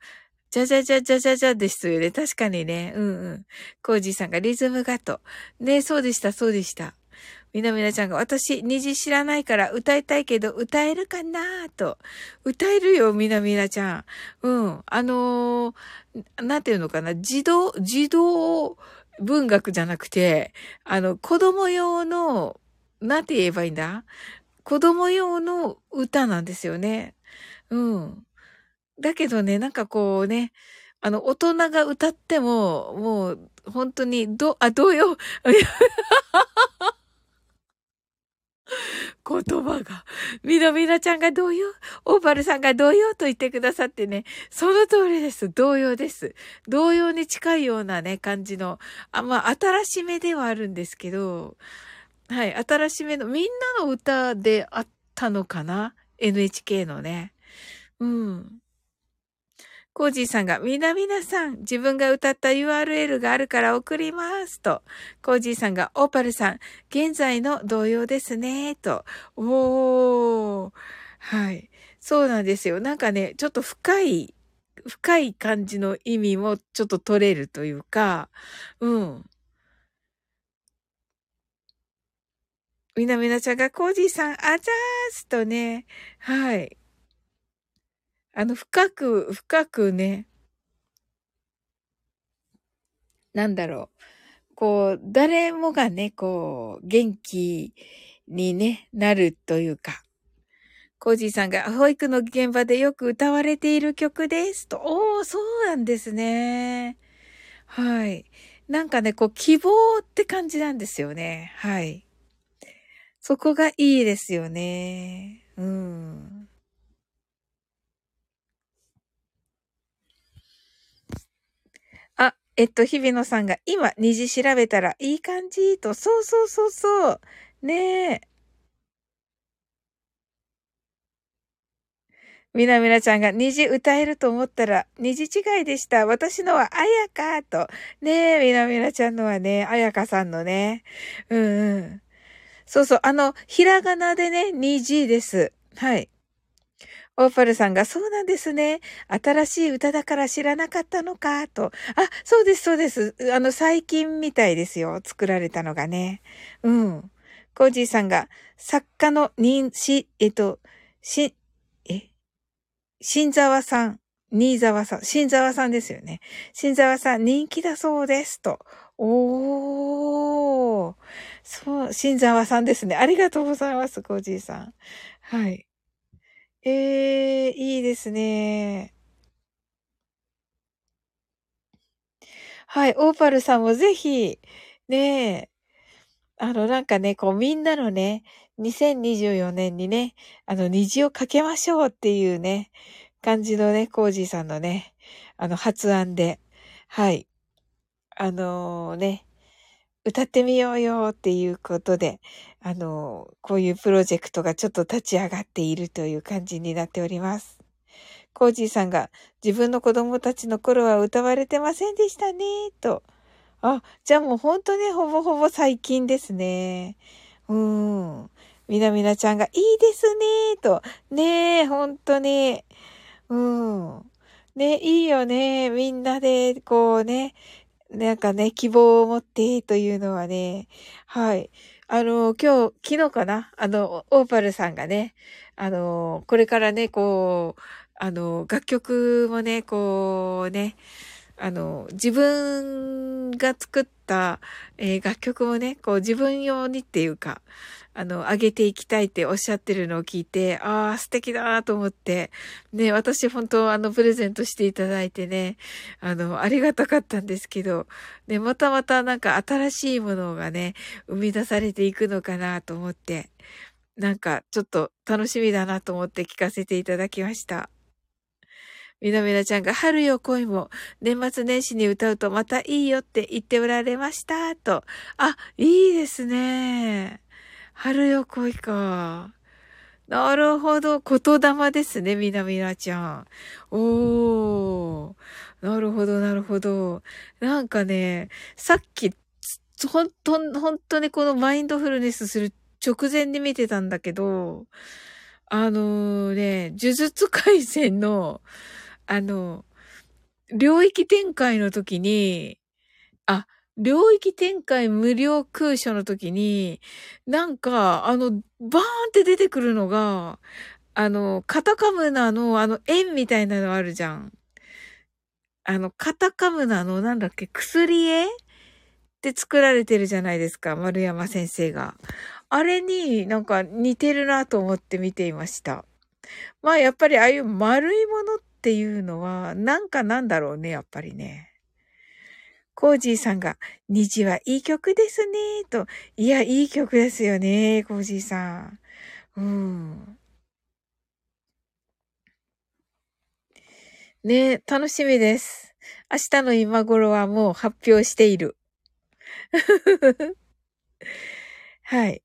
じゃじゃじゃじゃじゃじゃですよね。確かにね。うんうん。コージーさんがリズムがと。ねそうでした、そうでした。みなみなちゃんが、私、虹知らないから歌いたいけど、歌えるかなと。歌えるよ、みなみなちゃん。うん。あのー、なんていうのかな。自動、自動文学じゃなくて、あの、子供用の、なんて言えばいいんだ？子供用の歌なんですよね。うん。だけどね、なんかこうね、あの、大人が歌っても、もう、本当に、ど、あ、どうよ。言葉が。みなみなちゃんが同様、オーバルさんが同様と言ってくださってね、その通りです。同様です。同様に近いようなね、感じの、あ、まあ、新しめではあるんですけど、はい、新しめの、みんなの歌であったのかな ?NHK のね。うん。コージーさんが、みなみなさん、自分が歌った URL があるから送りますと。コージーさんが、オーパルさん、現在の同様ですね、と。おー。はい。そうなんですよ。なんかね、ちょっと深い、深い感じの意味もちょっと取れるというか、うん。みなみなちゃんが、コージーさん、あざーすとね、はい。あの、深く、深くね、なんだろう。こう、誰もがね、こう、元気にね、なるというか。コージーさんが保育の現場でよく歌われている曲ですと。おー、そうなんですね。はい。なんかね、こう、希望って感じなんですよね。はい。そこがいいですよね。うん。えっと、日比野さんが今、虹調べたらいい感じと、そうそうそうそう。ねえ。みなみなちゃんが虹歌えると思ったら虹違いでした。私のはあやかと。ねえ、みなみなちゃんのはね、あやかさんのね。うんうん。そうそう、あの、ひらがなでね、虹です。はい。オーパルさんが、そうなんですね。新しい歌だから知らなかったのか、と。あ、そうです、そうです。あの、最近みたいですよ。作られたのがね。うん。コージーさんが、作家の人、し、えっと、し、え？新沢さん、新沢さん、新沢さんですよね。新沢さん、人気だそうです、と。おー。そう、新沢さんですね。ありがとうございます、コージーさん。はい。ええ、いいですね。はい、オーパルさんもぜひ、ねえ、あの、なんかね、こうみんなのね、2024年にね、あの、虹をかけましょうっていうね、感じのね、コージーさんのね、あの、発案で、はい。あのー、ね、歌ってみようよっていうことで、あの、こういうプロジェクトがちょっと立ち上がっているという感じになっております。コージーさんが自分の子供たちの頃は歌われてませんでしたね、と。あ、じゃあもう本当ね、ほぼほぼ最近ですね。うん。みなみなちゃんがいいですね、と。ねえ、ほんとね。うん。ね、いいよね。みんなで、こうね、なんかね、希望を持ってというのはね、はい。あの、今日、昨日かな？あの、オーパルさんがね、あの、これからね、こう、あの、楽曲もね、こうね、あの、自分が作った、えー、楽曲もね、こう自分用にっていうか、あの、上げていきたいっておっしゃってるのを聞いて、ああ、素敵だなと思って、ね、私本当あの、プレゼントしていただいてね、あの、ありがたかったんですけど、ね、またまたなんか新しいものがね、生み出されていくのかなと思って、なんかちょっと楽しみだなと思って聞かせていただきました。みなみなちゃんが春よ恋も年末年始に歌うとまたいいよって言っておられました、と。あ、いいですね。春よ恋か。なるほど。言霊ですね、みなみなちゃん。おー。なるほど、なるほど。なんかね、さっき、ほんと、本当にこのマインドフルネスする直前に見てたんだけど、あのー、ね、呪術回戦の、あの、領域展開の時に、あ、領域展開無料空所の時に、なんか、あの、バーンって出てくるのが、あの、カタカムナのあの円みたいなのあるじゃん。あの、カタカムナのなんだっけ、薬絵？って作られてるじゃないですか、丸山先生が。あれになんか似てるなと思って見ていました。まあやっぱりああいう丸いものっていうのは、なんかなんだろうね、やっぱりね。コージーさんが、虹はいい曲ですね、と。いや、いい曲ですよね、コージーさん。うん。ね楽しみです。明日の今頃はもう発表している。はい。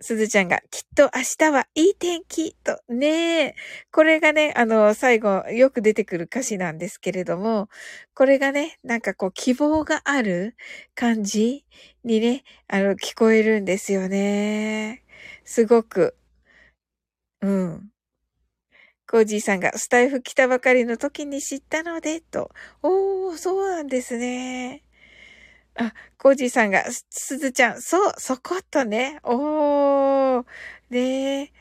すずちゃんが、きっと明日はいい天気と、ねえ。これがね、あの、最後、よく出てくる歌詞なんですけれども、これがね、なんかこう、希望がある感じにね、あの、聞こえるんですよね。すごく。うん。コージーさんがスタイフ来たばかりの時に知ったので、と。おー、そうなんですね。あ、コージーさんが、すずちゃん、そう、そことね。おー、ねえ。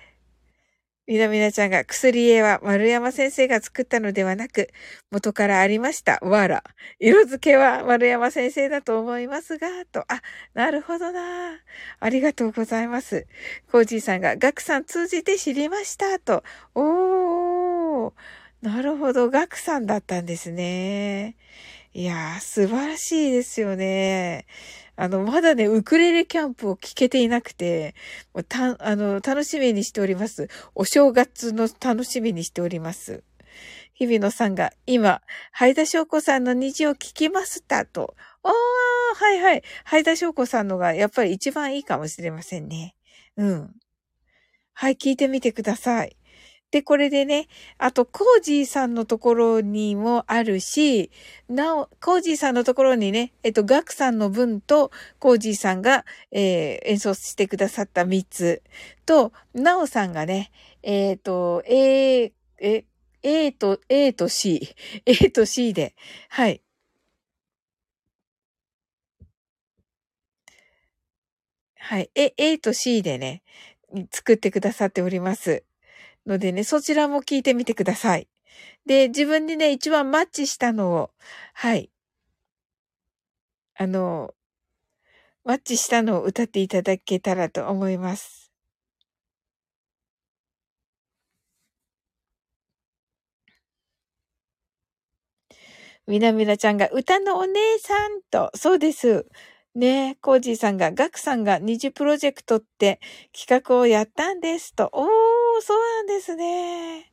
みなみなちゃんが、薬絵は丸山先生が作ったのではなく、元からありました。わら。色付けは丸山先生だと思いますが、と。あ、なるほどな。ありがとうございます。コージーさんが、ガクさん通じて知りました、と。おー。なるほど。ガクさんだったんですね。いやー、素晴らしいですよね。あの、まだね、ウクレレキャンプを聞けていなくて、もうた、あの、楽しみにしております。お正月の楽しみにしております。日比野さんが、今、ハイダ翔子さんの虹を聞きましたと。ああ、はいはい。ハイダ翔子さんのが、やっぱり一番いいかもしれませんね。うん。はい、聞いてみてください。で、これでね、あと、コージーさんのところにもあるし、なお、コージーさんのところにね、えっと、ガクさんの分と、コージーさんが、えー、演奏してくださった3つと、なおさんがね、えっ、ー、と、A、え、A と、A と C、A と C で、はい。はい。A、A と C でね、作ってくださっております。のでね、そちらも聞いてみてください。で、自分にね、一番マッチしたのを、はい。あの、マッチしたのを歌っていただけたらと思います。みなみなちゃんが歌のお姉さんと、そうです。ねえ、コージーさんが、ガクさんが二次プロジェクトって企画をやったんですと。おー、そうなんですね。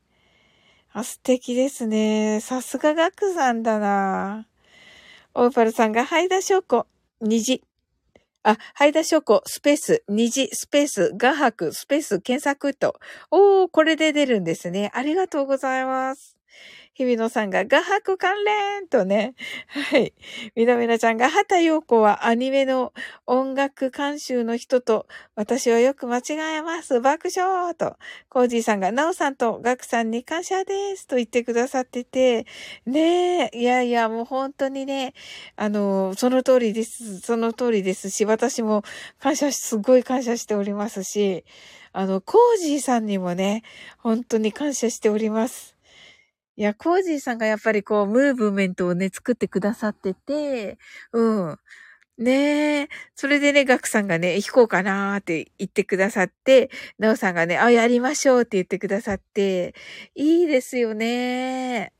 あ、素敵ですね。さすがガクさんだな。オーパルさんが、ハイダ証拠、虹。あ、ハイダ証拠、スペース、虹、スペース、画伯、スペース、検索と。おー、これで出るんですね。ありがとうございます。日比野さんが画伯関連とね。はい。みなみなちゃんが、畑陽子はアニメの音楽監修の人と私はよく間違えます。爆笑と。コージーさんが、なおさんとガクさんに感謝ですと言ってくださってて。ねえ。いやいや、もう本当にね、あの、その通りです。その通りですし、私も感謝し、すごい感謝しておりますし、あの、コージーさんにもね、本当に感謝しております。いや、コージーさんがやっぱりこう、ムーブメントをね、作ってくださってて、うん。ねえ。それでね、ガクさんがね、弾こうかなーって言ってくださって、ナオさんがね、あ、やりましょうって言ってくださって、いいですよね。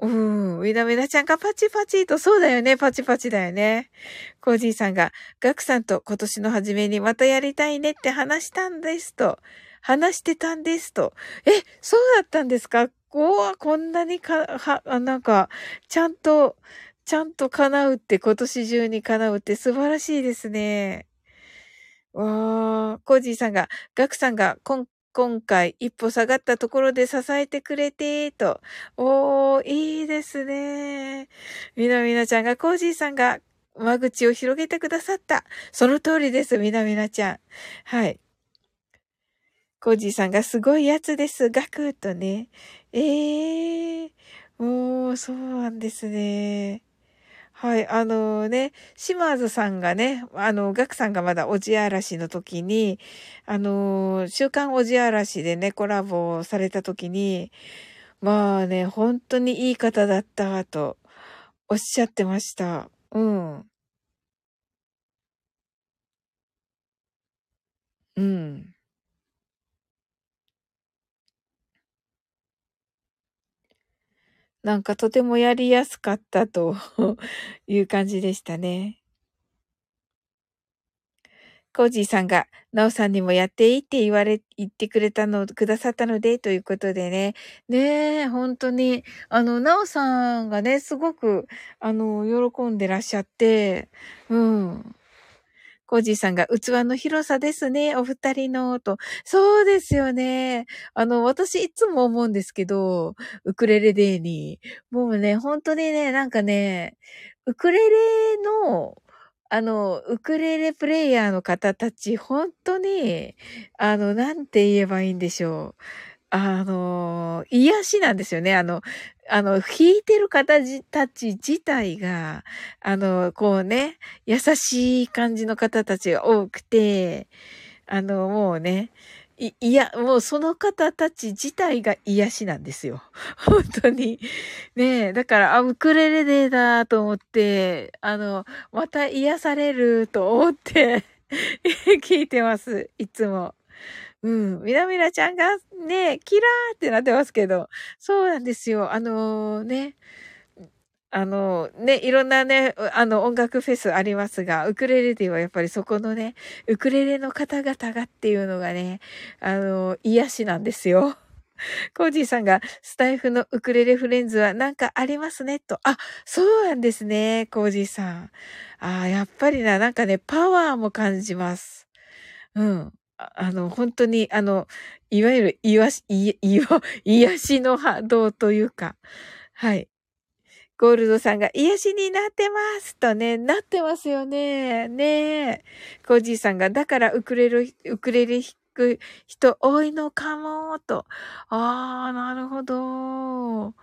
うん。みなみなちゃんがパチパチと、そうだよね、パチパチだよね。コージーさんが、ガクさんと今年の初めにまたやりたいねって話したんですと。話してたんですと。え、そうだったんですか？こう、こんなにか、は、なんか、ちゃんと、ちゃんと叶うって今年中に叶うって素晴らしいですね。わー、コージーさんが、ガクさんが今今回一歩下がったところで支えてくれて、と。おー、いいですね。みなみなちゃんが、コージーさんが間口を広げてくださった。その通りです、みなみなちゃん。はい。コージーさんがすごいやつです。ガクッとね。ええー、おー、そうなんですね。はい、あのね、島津さんがね、あの、ガクさんがまだおじあらしの時に、あの、週刊おじあらしでね、コラボされた時に、まあね、本当にいい方だったとおっしゃってました。うん。うん。なんかとてもやりやすかったと いう感じでしたね。コージーさんが、ナオさんにもやっていいって言われ、言ってくれたの、くださったので、ということでね。ねえ、本当に、あの、ナオさんがね、すごく、あの、喜んでらっしゃって、うん。コージーさんが器の広さですね、お二人の、と。そうですよね。あの、私いつも思うんですけど、ウクレレデーに。もうね、本当にね、なんかね、ウクレレの、あの、ウクレレプレイヤーの方たち、本当に、あの、なんて言えばいいんでしょう。あの、癒しなんですよね。あの、あの、弾いてる方たち自体が、あの、こうね、優しい感じの方たちが多くて、あの、もうね、い、いや、もうその方たち自体が癒しなんですよ。本当に。ねえ、だから、あ、ウクレレデーだと思って、あの、また癒されると思って 聞いてます。いつも。うん。みなみなちゃんがね、キラーってなってますけど、そうなんですよ。あのー、ね、あの、ね、いろんなね、あの、音楽フェスありますが、ウクレレではやっぱりそこのね、ウクレレの方々がっていうのがね、あの、癒しなんですよ。コージーさんが、スタイフのウクレレフレンズはなんかありますね、と。あ、そうなんですね、コージーさん。ああやっぱりな、なんかね、パワーも感じます。うん。あの、本当に、あの、いわゆる、いわし、い、わ、癒しの波動というか、はい。ゴールドさんが癒しになってますとね、なってますよね。ねえ。コージーさんが、だからウクレレ、ウクレレ弾く人多いのかも、と。ああ、なるほど。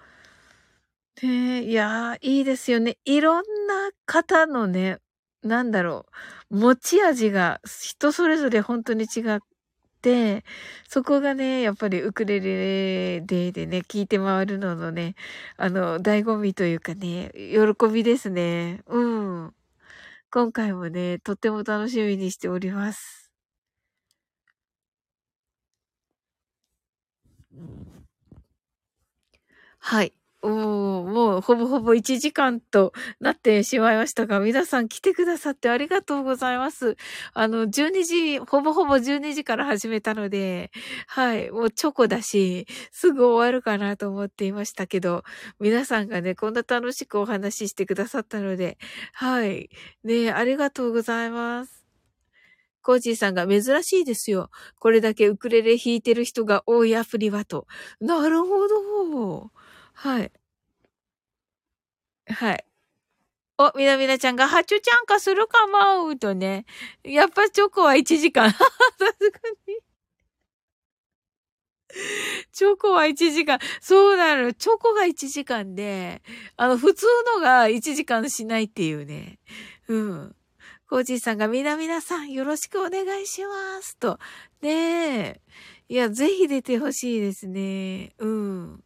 ねえ、いやいいですよね。いろんな方のね、なんだろう、持ち味が人それぞれ本当に違って、そこがね、やっぱりウクレレででね、聞いて回るののね、あの、醍醐味というかね、喜びですね。うん。今回もね、とっても楽しみにしております。はい。もう、ほぼほぼ1時間となってしまいましたが、皆さん来てくださってありがとうございます。あの、12時、ほぼほぼ12時から始めたので、はい、もうチョコだし、すぐ終わるかなと思っていましたけど、皆さんがね、こんな楽しくお話ししてくださったので、はい、ね、ありがとうございます。コージーさんが珍しいですよ。これだけウクレレ弾いてる人が多いアプリはと。なるほど。はい。はい。お、みなみなちゃんが、ハチュちゃんかするかもとね。やっぱチョコは1時間。さすがに。チョコは1時間。そうなの。チョコが1時間で、あの、普通のが1時間しないっていうね。うん。コージーさんが、みなみなさん、よろしくお願いします。と。ねえ。いや、ぜひ出てほしいですね。うん。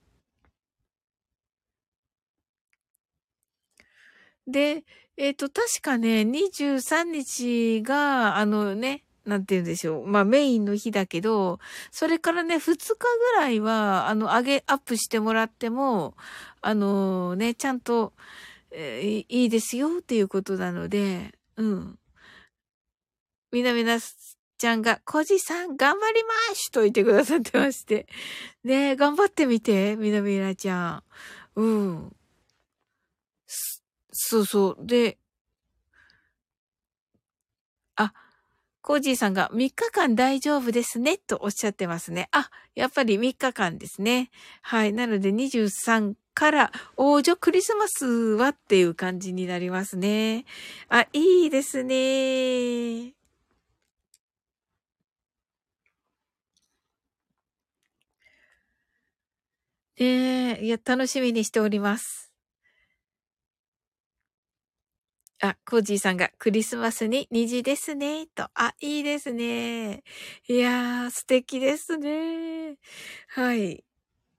で、えっ、ー、と、確かね、23日が、あのね、なんて言うんでしょう。まあメインの日だけど、それからね、2日ぐらいは、あの、上げ、アップしてもらっても、あのね、ちゃんと、えー、いいですよっていうことなので、うん。みなみなちゃんが、コジさん頑張りますと言ってくださってまして。ね頑張ってみて、みなみなちゃん。うん。そうそう。で、あ、コージーさんが3日間大丈夫ですね、とおっしゃってますね。あ、やっぱり3日間ですね。はい。なので23から王女クリスマスはっていう感じになりますね。あ、いいですね。ねえ、いや、楽しみにしております。あ、コージーさんがクリスマスに虹ですね、と。あ、いいですね。いやー、素敵ですね。はい。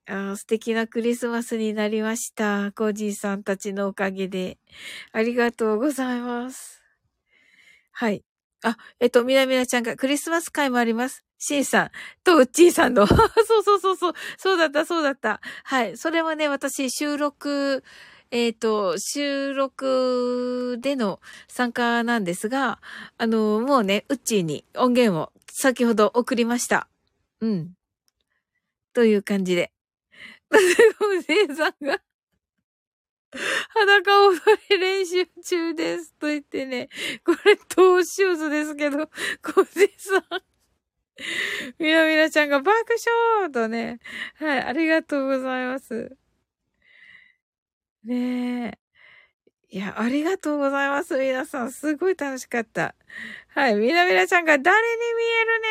あ素敵なクリスマスになりました。コージーさんたちのおかげで。ありがとうございます。はい。あ、えっと、みなみなちゃんがクリスマス会もあります。シンさんとウッチーさんの。そうそうそうそう。そうだった、そうだった。はい。それはね、私、収録、えっ、ー、と、収録での参加なんですが、あの、もうね、うっちーに音源を先ほど送りました。うん。という感じで。ゴムさんが裸を踊り練習中ですと言ってね、これトーシューズですけど、コジさん。みなみなちゃんが爆笑とね、はい、ありがとうございます。ねえ。いや、ありがとうございます。皆さん、すごい楽しかった。はい。みなみなちゃんが誰に見えるね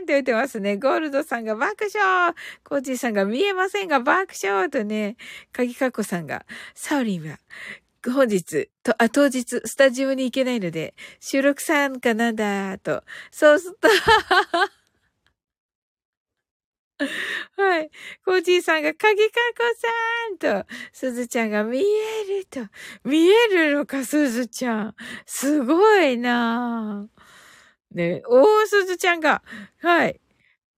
ーって言ってますね。ゴールドさんが爆笑コージーさんが見えませんが爆笑とね、鍵かぎかこさんが、サウリンは、本日、と、あ、当日、スタジオに行けないので、収録参加なんだ、と。そうすっと、はい。コージーさんが、かぎかこさんと、すずちゃんが見えると。見えるのか、すずちゃん。すごいなぁね、おー、すずちゃんが、はい。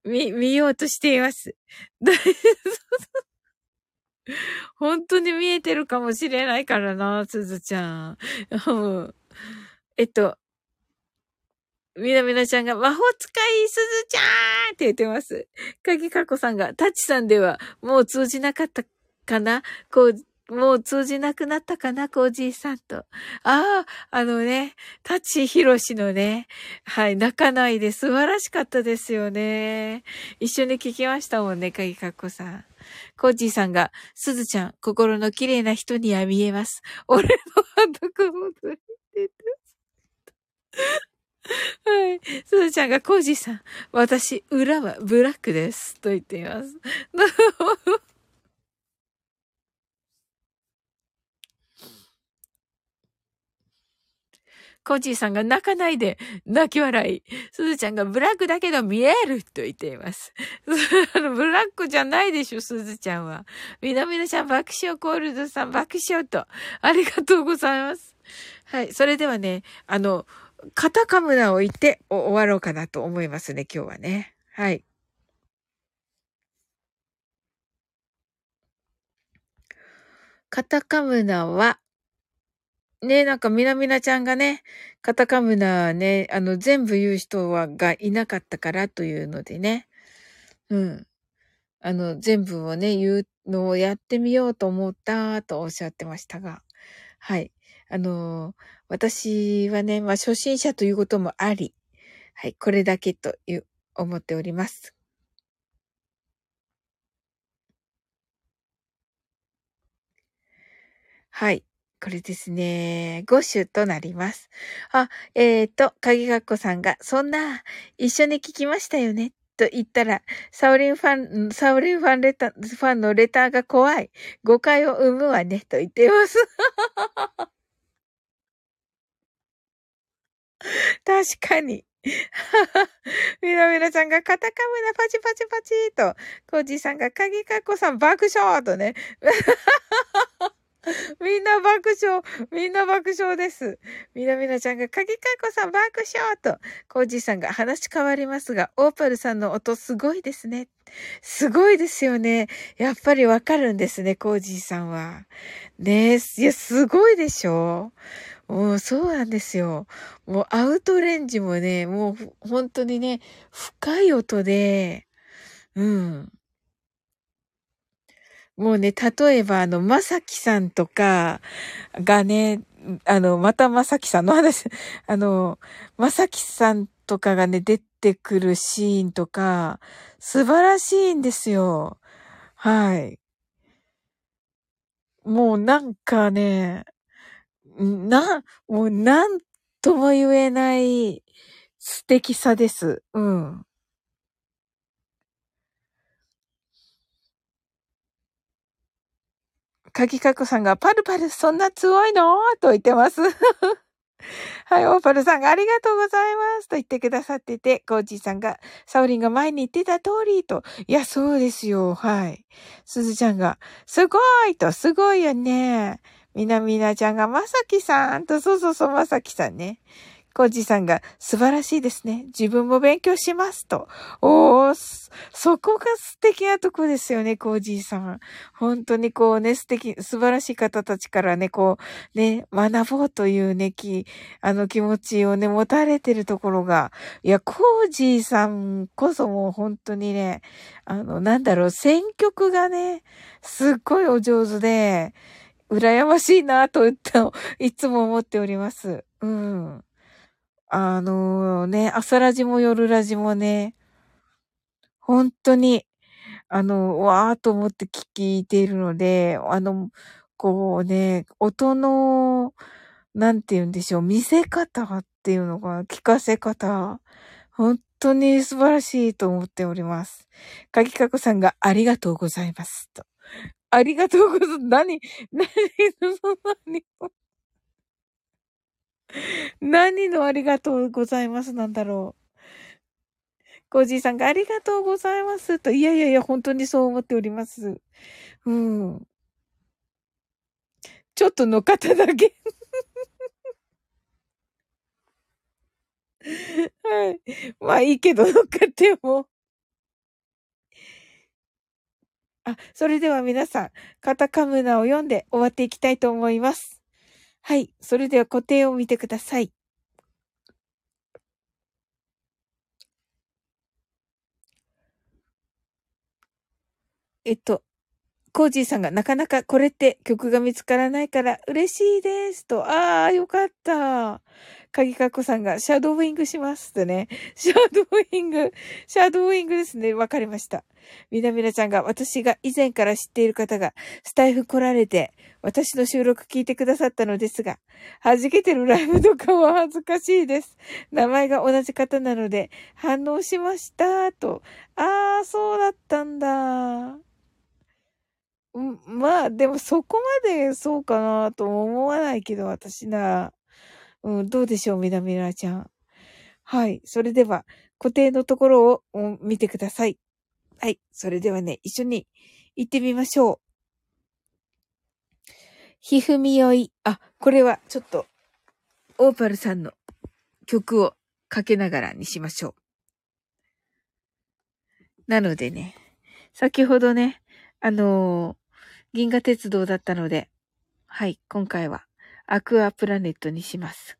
見、見ようとしています。本当に見えてるかもしれないからな、すずちゃん。えっと、みなみなちゃんが魔法使いすずちゃーんって言ってます。かぎかこさんが、タチさんではもう通じなかったかな？こう、もう通じなくなったかな？コージーさんと。ああ、あのね、タチヒロシのね、はい、泣かないで素晴らしかったですよね。一緒に聞きましたもんね、かぎかこさん。コージーさんが、すずちゃん、心の綺麗な人には見えます。俺のハンドクモズに出てはい。すずちゃんがコージーさん、私、裏はブラックです。と言っています。コージーさんが泣かないで、泣き笑い。すずちゃんがブラックだけど見えると言っています。ブラックじゃないでしょ、すずちゃんは。みなみなちゃん爆笑、コールドさん爆笑と。ありがとうございます。はい。それではね、あの、カタカムナを置いて終わろうかなと思いますね、今日はね。はい。カタカムナは、ね、なんかみなみなちゃんがね、カタカムナね、あの、全部言う人は、がいなかったからというのでね。うん。あの、全部をね、言うのをやってみようと思ったとおっしゃってましたが。はい。あの、私はね、まあ、初心者ということもあり、はい、これだけという、思っております。はい。これですね。5種となります。あ、えっ、ー、と、鍵学校さんが、そんな、一緒に聞きましたよね。と言ったら、サオリンファン、サオリンファンレター、ファンのレターが怖い。誤解を生むわね。と言っています。確かに。みなみなちゃんがカタカムナパチパチパチと、コージーさんが鍵かっこさん爆笑とね。みんな爆笑。みんな爆笑です。みなみなちゃんが、鍵かっこさん爆笑と、コージーさんが話変わりますが、オーパルさんの音すごいですね。すごいですよね。やっぱりわかるんですね、コージーさんは。ねえ、いや、すごいでしょもうそうなんですよ。もうアウトレンジもね、もう本当にね、深い音で、うん。もうね、例えばあの、まさきさんとかがね、あの、またまさきさんの話、あの、まさきさんとかがね、出てくるシーンとか、素晴らしいんですよ。はい。もうなんかね、な、もうなんとも言えない素敵さです。うん。鍵かこさんが、パルパルそんな強いの？と言ってます。はい、オーパルさんがありがとうございますと言ってくださってて、コージーさんが、サオリンが前に言ってた通りと、いや、そうですよ、はい。すずちゃんが、すごいと、すごいよね。みなみなちゃんがまさきさんと、そうそうそう、まさきさんね。コージさんが素晴らしいですね。自分も勉強しますと。おー、そこが素敵なとこですよね、コージーさん。本当にこうね、素敵、素晴らしい方たちからね、こう、ね、学ぼうというね、き、あの気持ちをね、持たれてるところが、いや、コージーさんこそもう本当にね、あの、なんだろう、選曲がね、すっごいお上手で、羨ましいなと言って、いつも思っております。うん。あのー、ね、朝ラジも夜ラジもね、本当に、あの、わーと思って聞いているので、あの、こうね、音の、なんて言うんでしょう、見せ方っていうのが、聞かせ方、本当に素晴らしいと思っております。かぎかこさんがありがとうございます。と。ありがとうございます。何、何の、何、何のありがとうございます？なんだろう。コージーさんがありがとうございますと。いやいやいや、本当にそう思っております。うん。ちょっとの方だけはい。まあいいけど、乗っかっても。あ、それでは皆さん、カタカムナを読んで終わっていきたいと思います。はい。それでは固定を見てください。えっと、コージーさんがなかなかこれって曲が見つからないから嬉しいですと。ああ、よかった。鍵かっこさんがシャドーイングしますとね。シャドーイング、シャドーイングですね。わかりました。みなみなちゃんが私が以前から知っている方がスタイフ来られて私の収録聞いてくださったのですが、弾けてるライブとかは恥ずかしいです。名前が同じ方なので反応しました、と。ああ、そうだったんだ。まあ、でもそこまでそうかなとも思わないけど、私な。うん、どうでしょう、みなみなちゃん。はい。それでは、固定のところを見てください。はい。それではね、一緒に行ってみましょう。ひふみよい。あ、これはちょっと、オーパルさんの曲をかけながらにしましょう。なのでね、先ほどね、あのー、銀河鉄道だったので、はい、今回はアクアプラネットにします。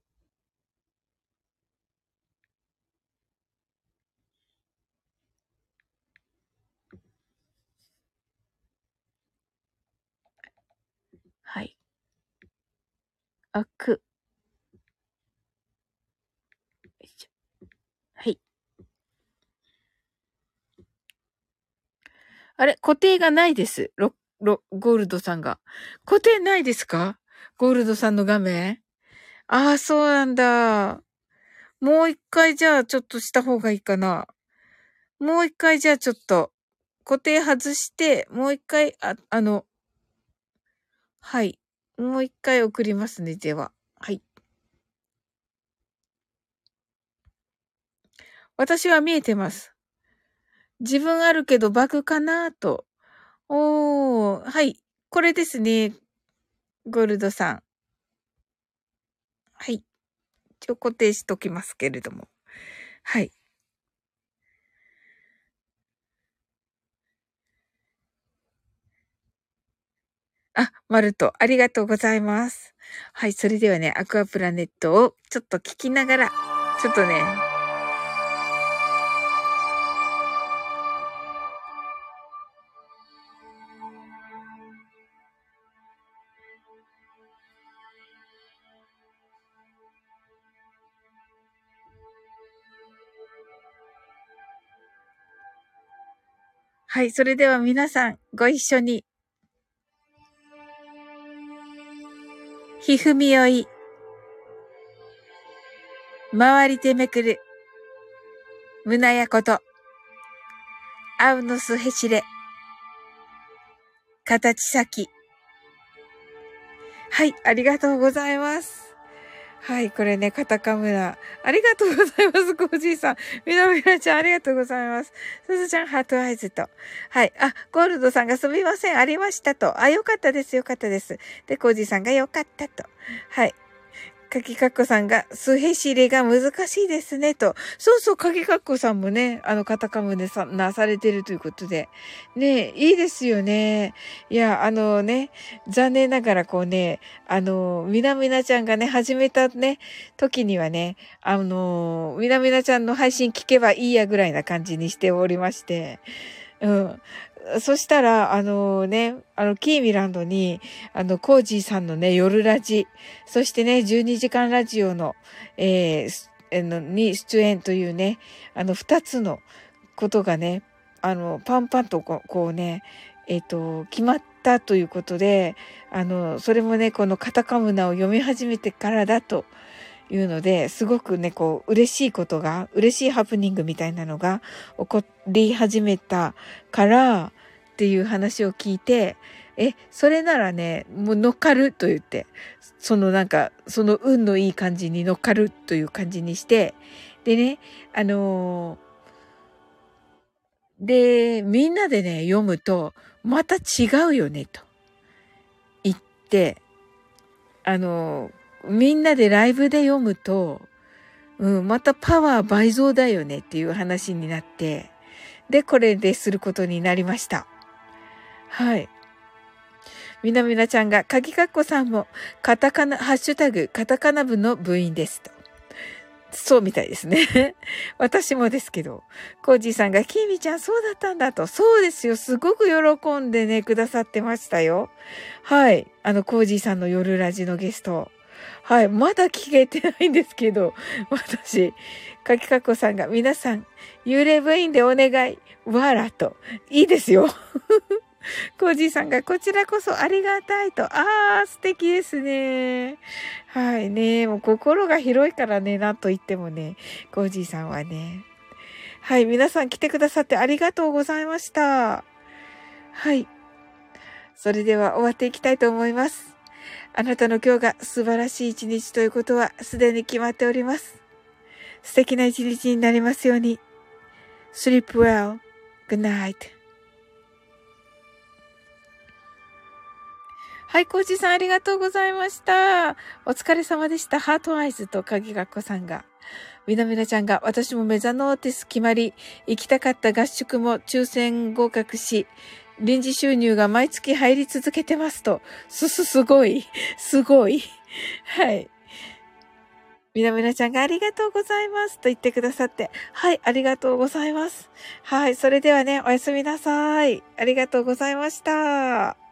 はい。アク。はい。あれ固定がないです。ロ、ロ、ゴールドさんが。固定ないですか？ゴールドさんの画面ああ、そうなんだ。もう一回じゃあちょっとした方がいいかな。もう一回じゃあちょっと固定外して、もう一回、あ、あの、はい。もう一回送りますね、では。はい。私は見えてます。自分あるけどバグかなと。おー、はい。これですね。ゴールドさん。はい。一応固定しときますけれども。はい。あ、マルト、ありがとうございます。はい、それではね、アクアプラネットをちょっと聞きながら、ちょっとね、はい、それでは皆さん、ご一緒に。ひふみよい。回りてめくる。胸やこと。あうのすへしれ。形先。はい、ありがとうございます。はい、これね、カタカムナ。ありがとうございます、コージーさん。みなみなちゃん、ありがとうございます。すずちゃん、ハートアイズと。はい。あ、ゴールドさんがすみません、ありましたと。あ、よかったです、よかったです。で、コージーさんがよかったと。はい。かきかっこさんが、すへしれが難しいですね、と。そうそう、かきかっこさんもね、あの、カタカムでさ、なされてるということで。ねいいですよね。いや、あのね、残念ながらこうね、あの、みなみなちゃんがね、始めたね、時にはね、あの、みなみなちゃんの配信聞けばいいやぐらいな感じにしておりまして。うん。そしたら、あのね、あの、キーミランドに、あの、コージーさんのね、夜ラジ、そしてね、12時間ラジオの、えー、のに出演というね、あの、二つのことがね、あの、パンパンとこうこうね、えっ、ー、と、決まったということで、あの、それもね、このカタカムナを読み始めてからだというので、すごくね、こう、嬉しいことが、嬉しいハプニングみたいなのが起こり始めたからっていう話を聞いて、え、それならね、もう乗っかると言って、そのなんか、その運のいい感じに乗っかるという感じにして、でね、あのー、で、みんなでね、読むと、また違うよね、と言って、あのー、みんなでライブで読むと、うん、またパワー倍増だよねっていう話になって、で、これですることになりました。はい。みなみなちゃんが、かぎかっこさんも、カタカナ、ハッシュタグ、カタカナ部の部員ですと。そうみたいですね。私もですけど。コージーさんが、キーミちゃんそうだったんだと。そうですよ。すごく喜んでね、くださってましたよ。はい。あの、コージーさんの夜ラジのゲスト。はい。まだ聞けてないんですけど、私、かきかこさんが、皆さん、幽霊部員でお願い。わらと。いいですよ。コージーさんが、こちらこそありがたいと。あー、素敵ですね。はいね。もう心が広いからね、なんと言ってもね、コージーさんはね。はい。皆さん来てくださってありがとうございました。はい。それでは終わっていきたいと思います。あなたの今日が素晴らしい一日ということはすでに決まっております。素敵な一日になりますように。sleep well. Good night. はい、コージさんありがとうございました。お疲れ様でした。ハートアイズと鍵がっこさんが。みなみなちゃんが私もメザノーティス決まり、行きたかった合宿も抽選合格し、臨時収入が毎月入り続けてますと。す、す、すごい。すごい。はい。みなみなちゃんがありがとうございますと言ってくださって。はい、ありがとうございます。はい、それではね、おやすみなさい。ありがとうございました。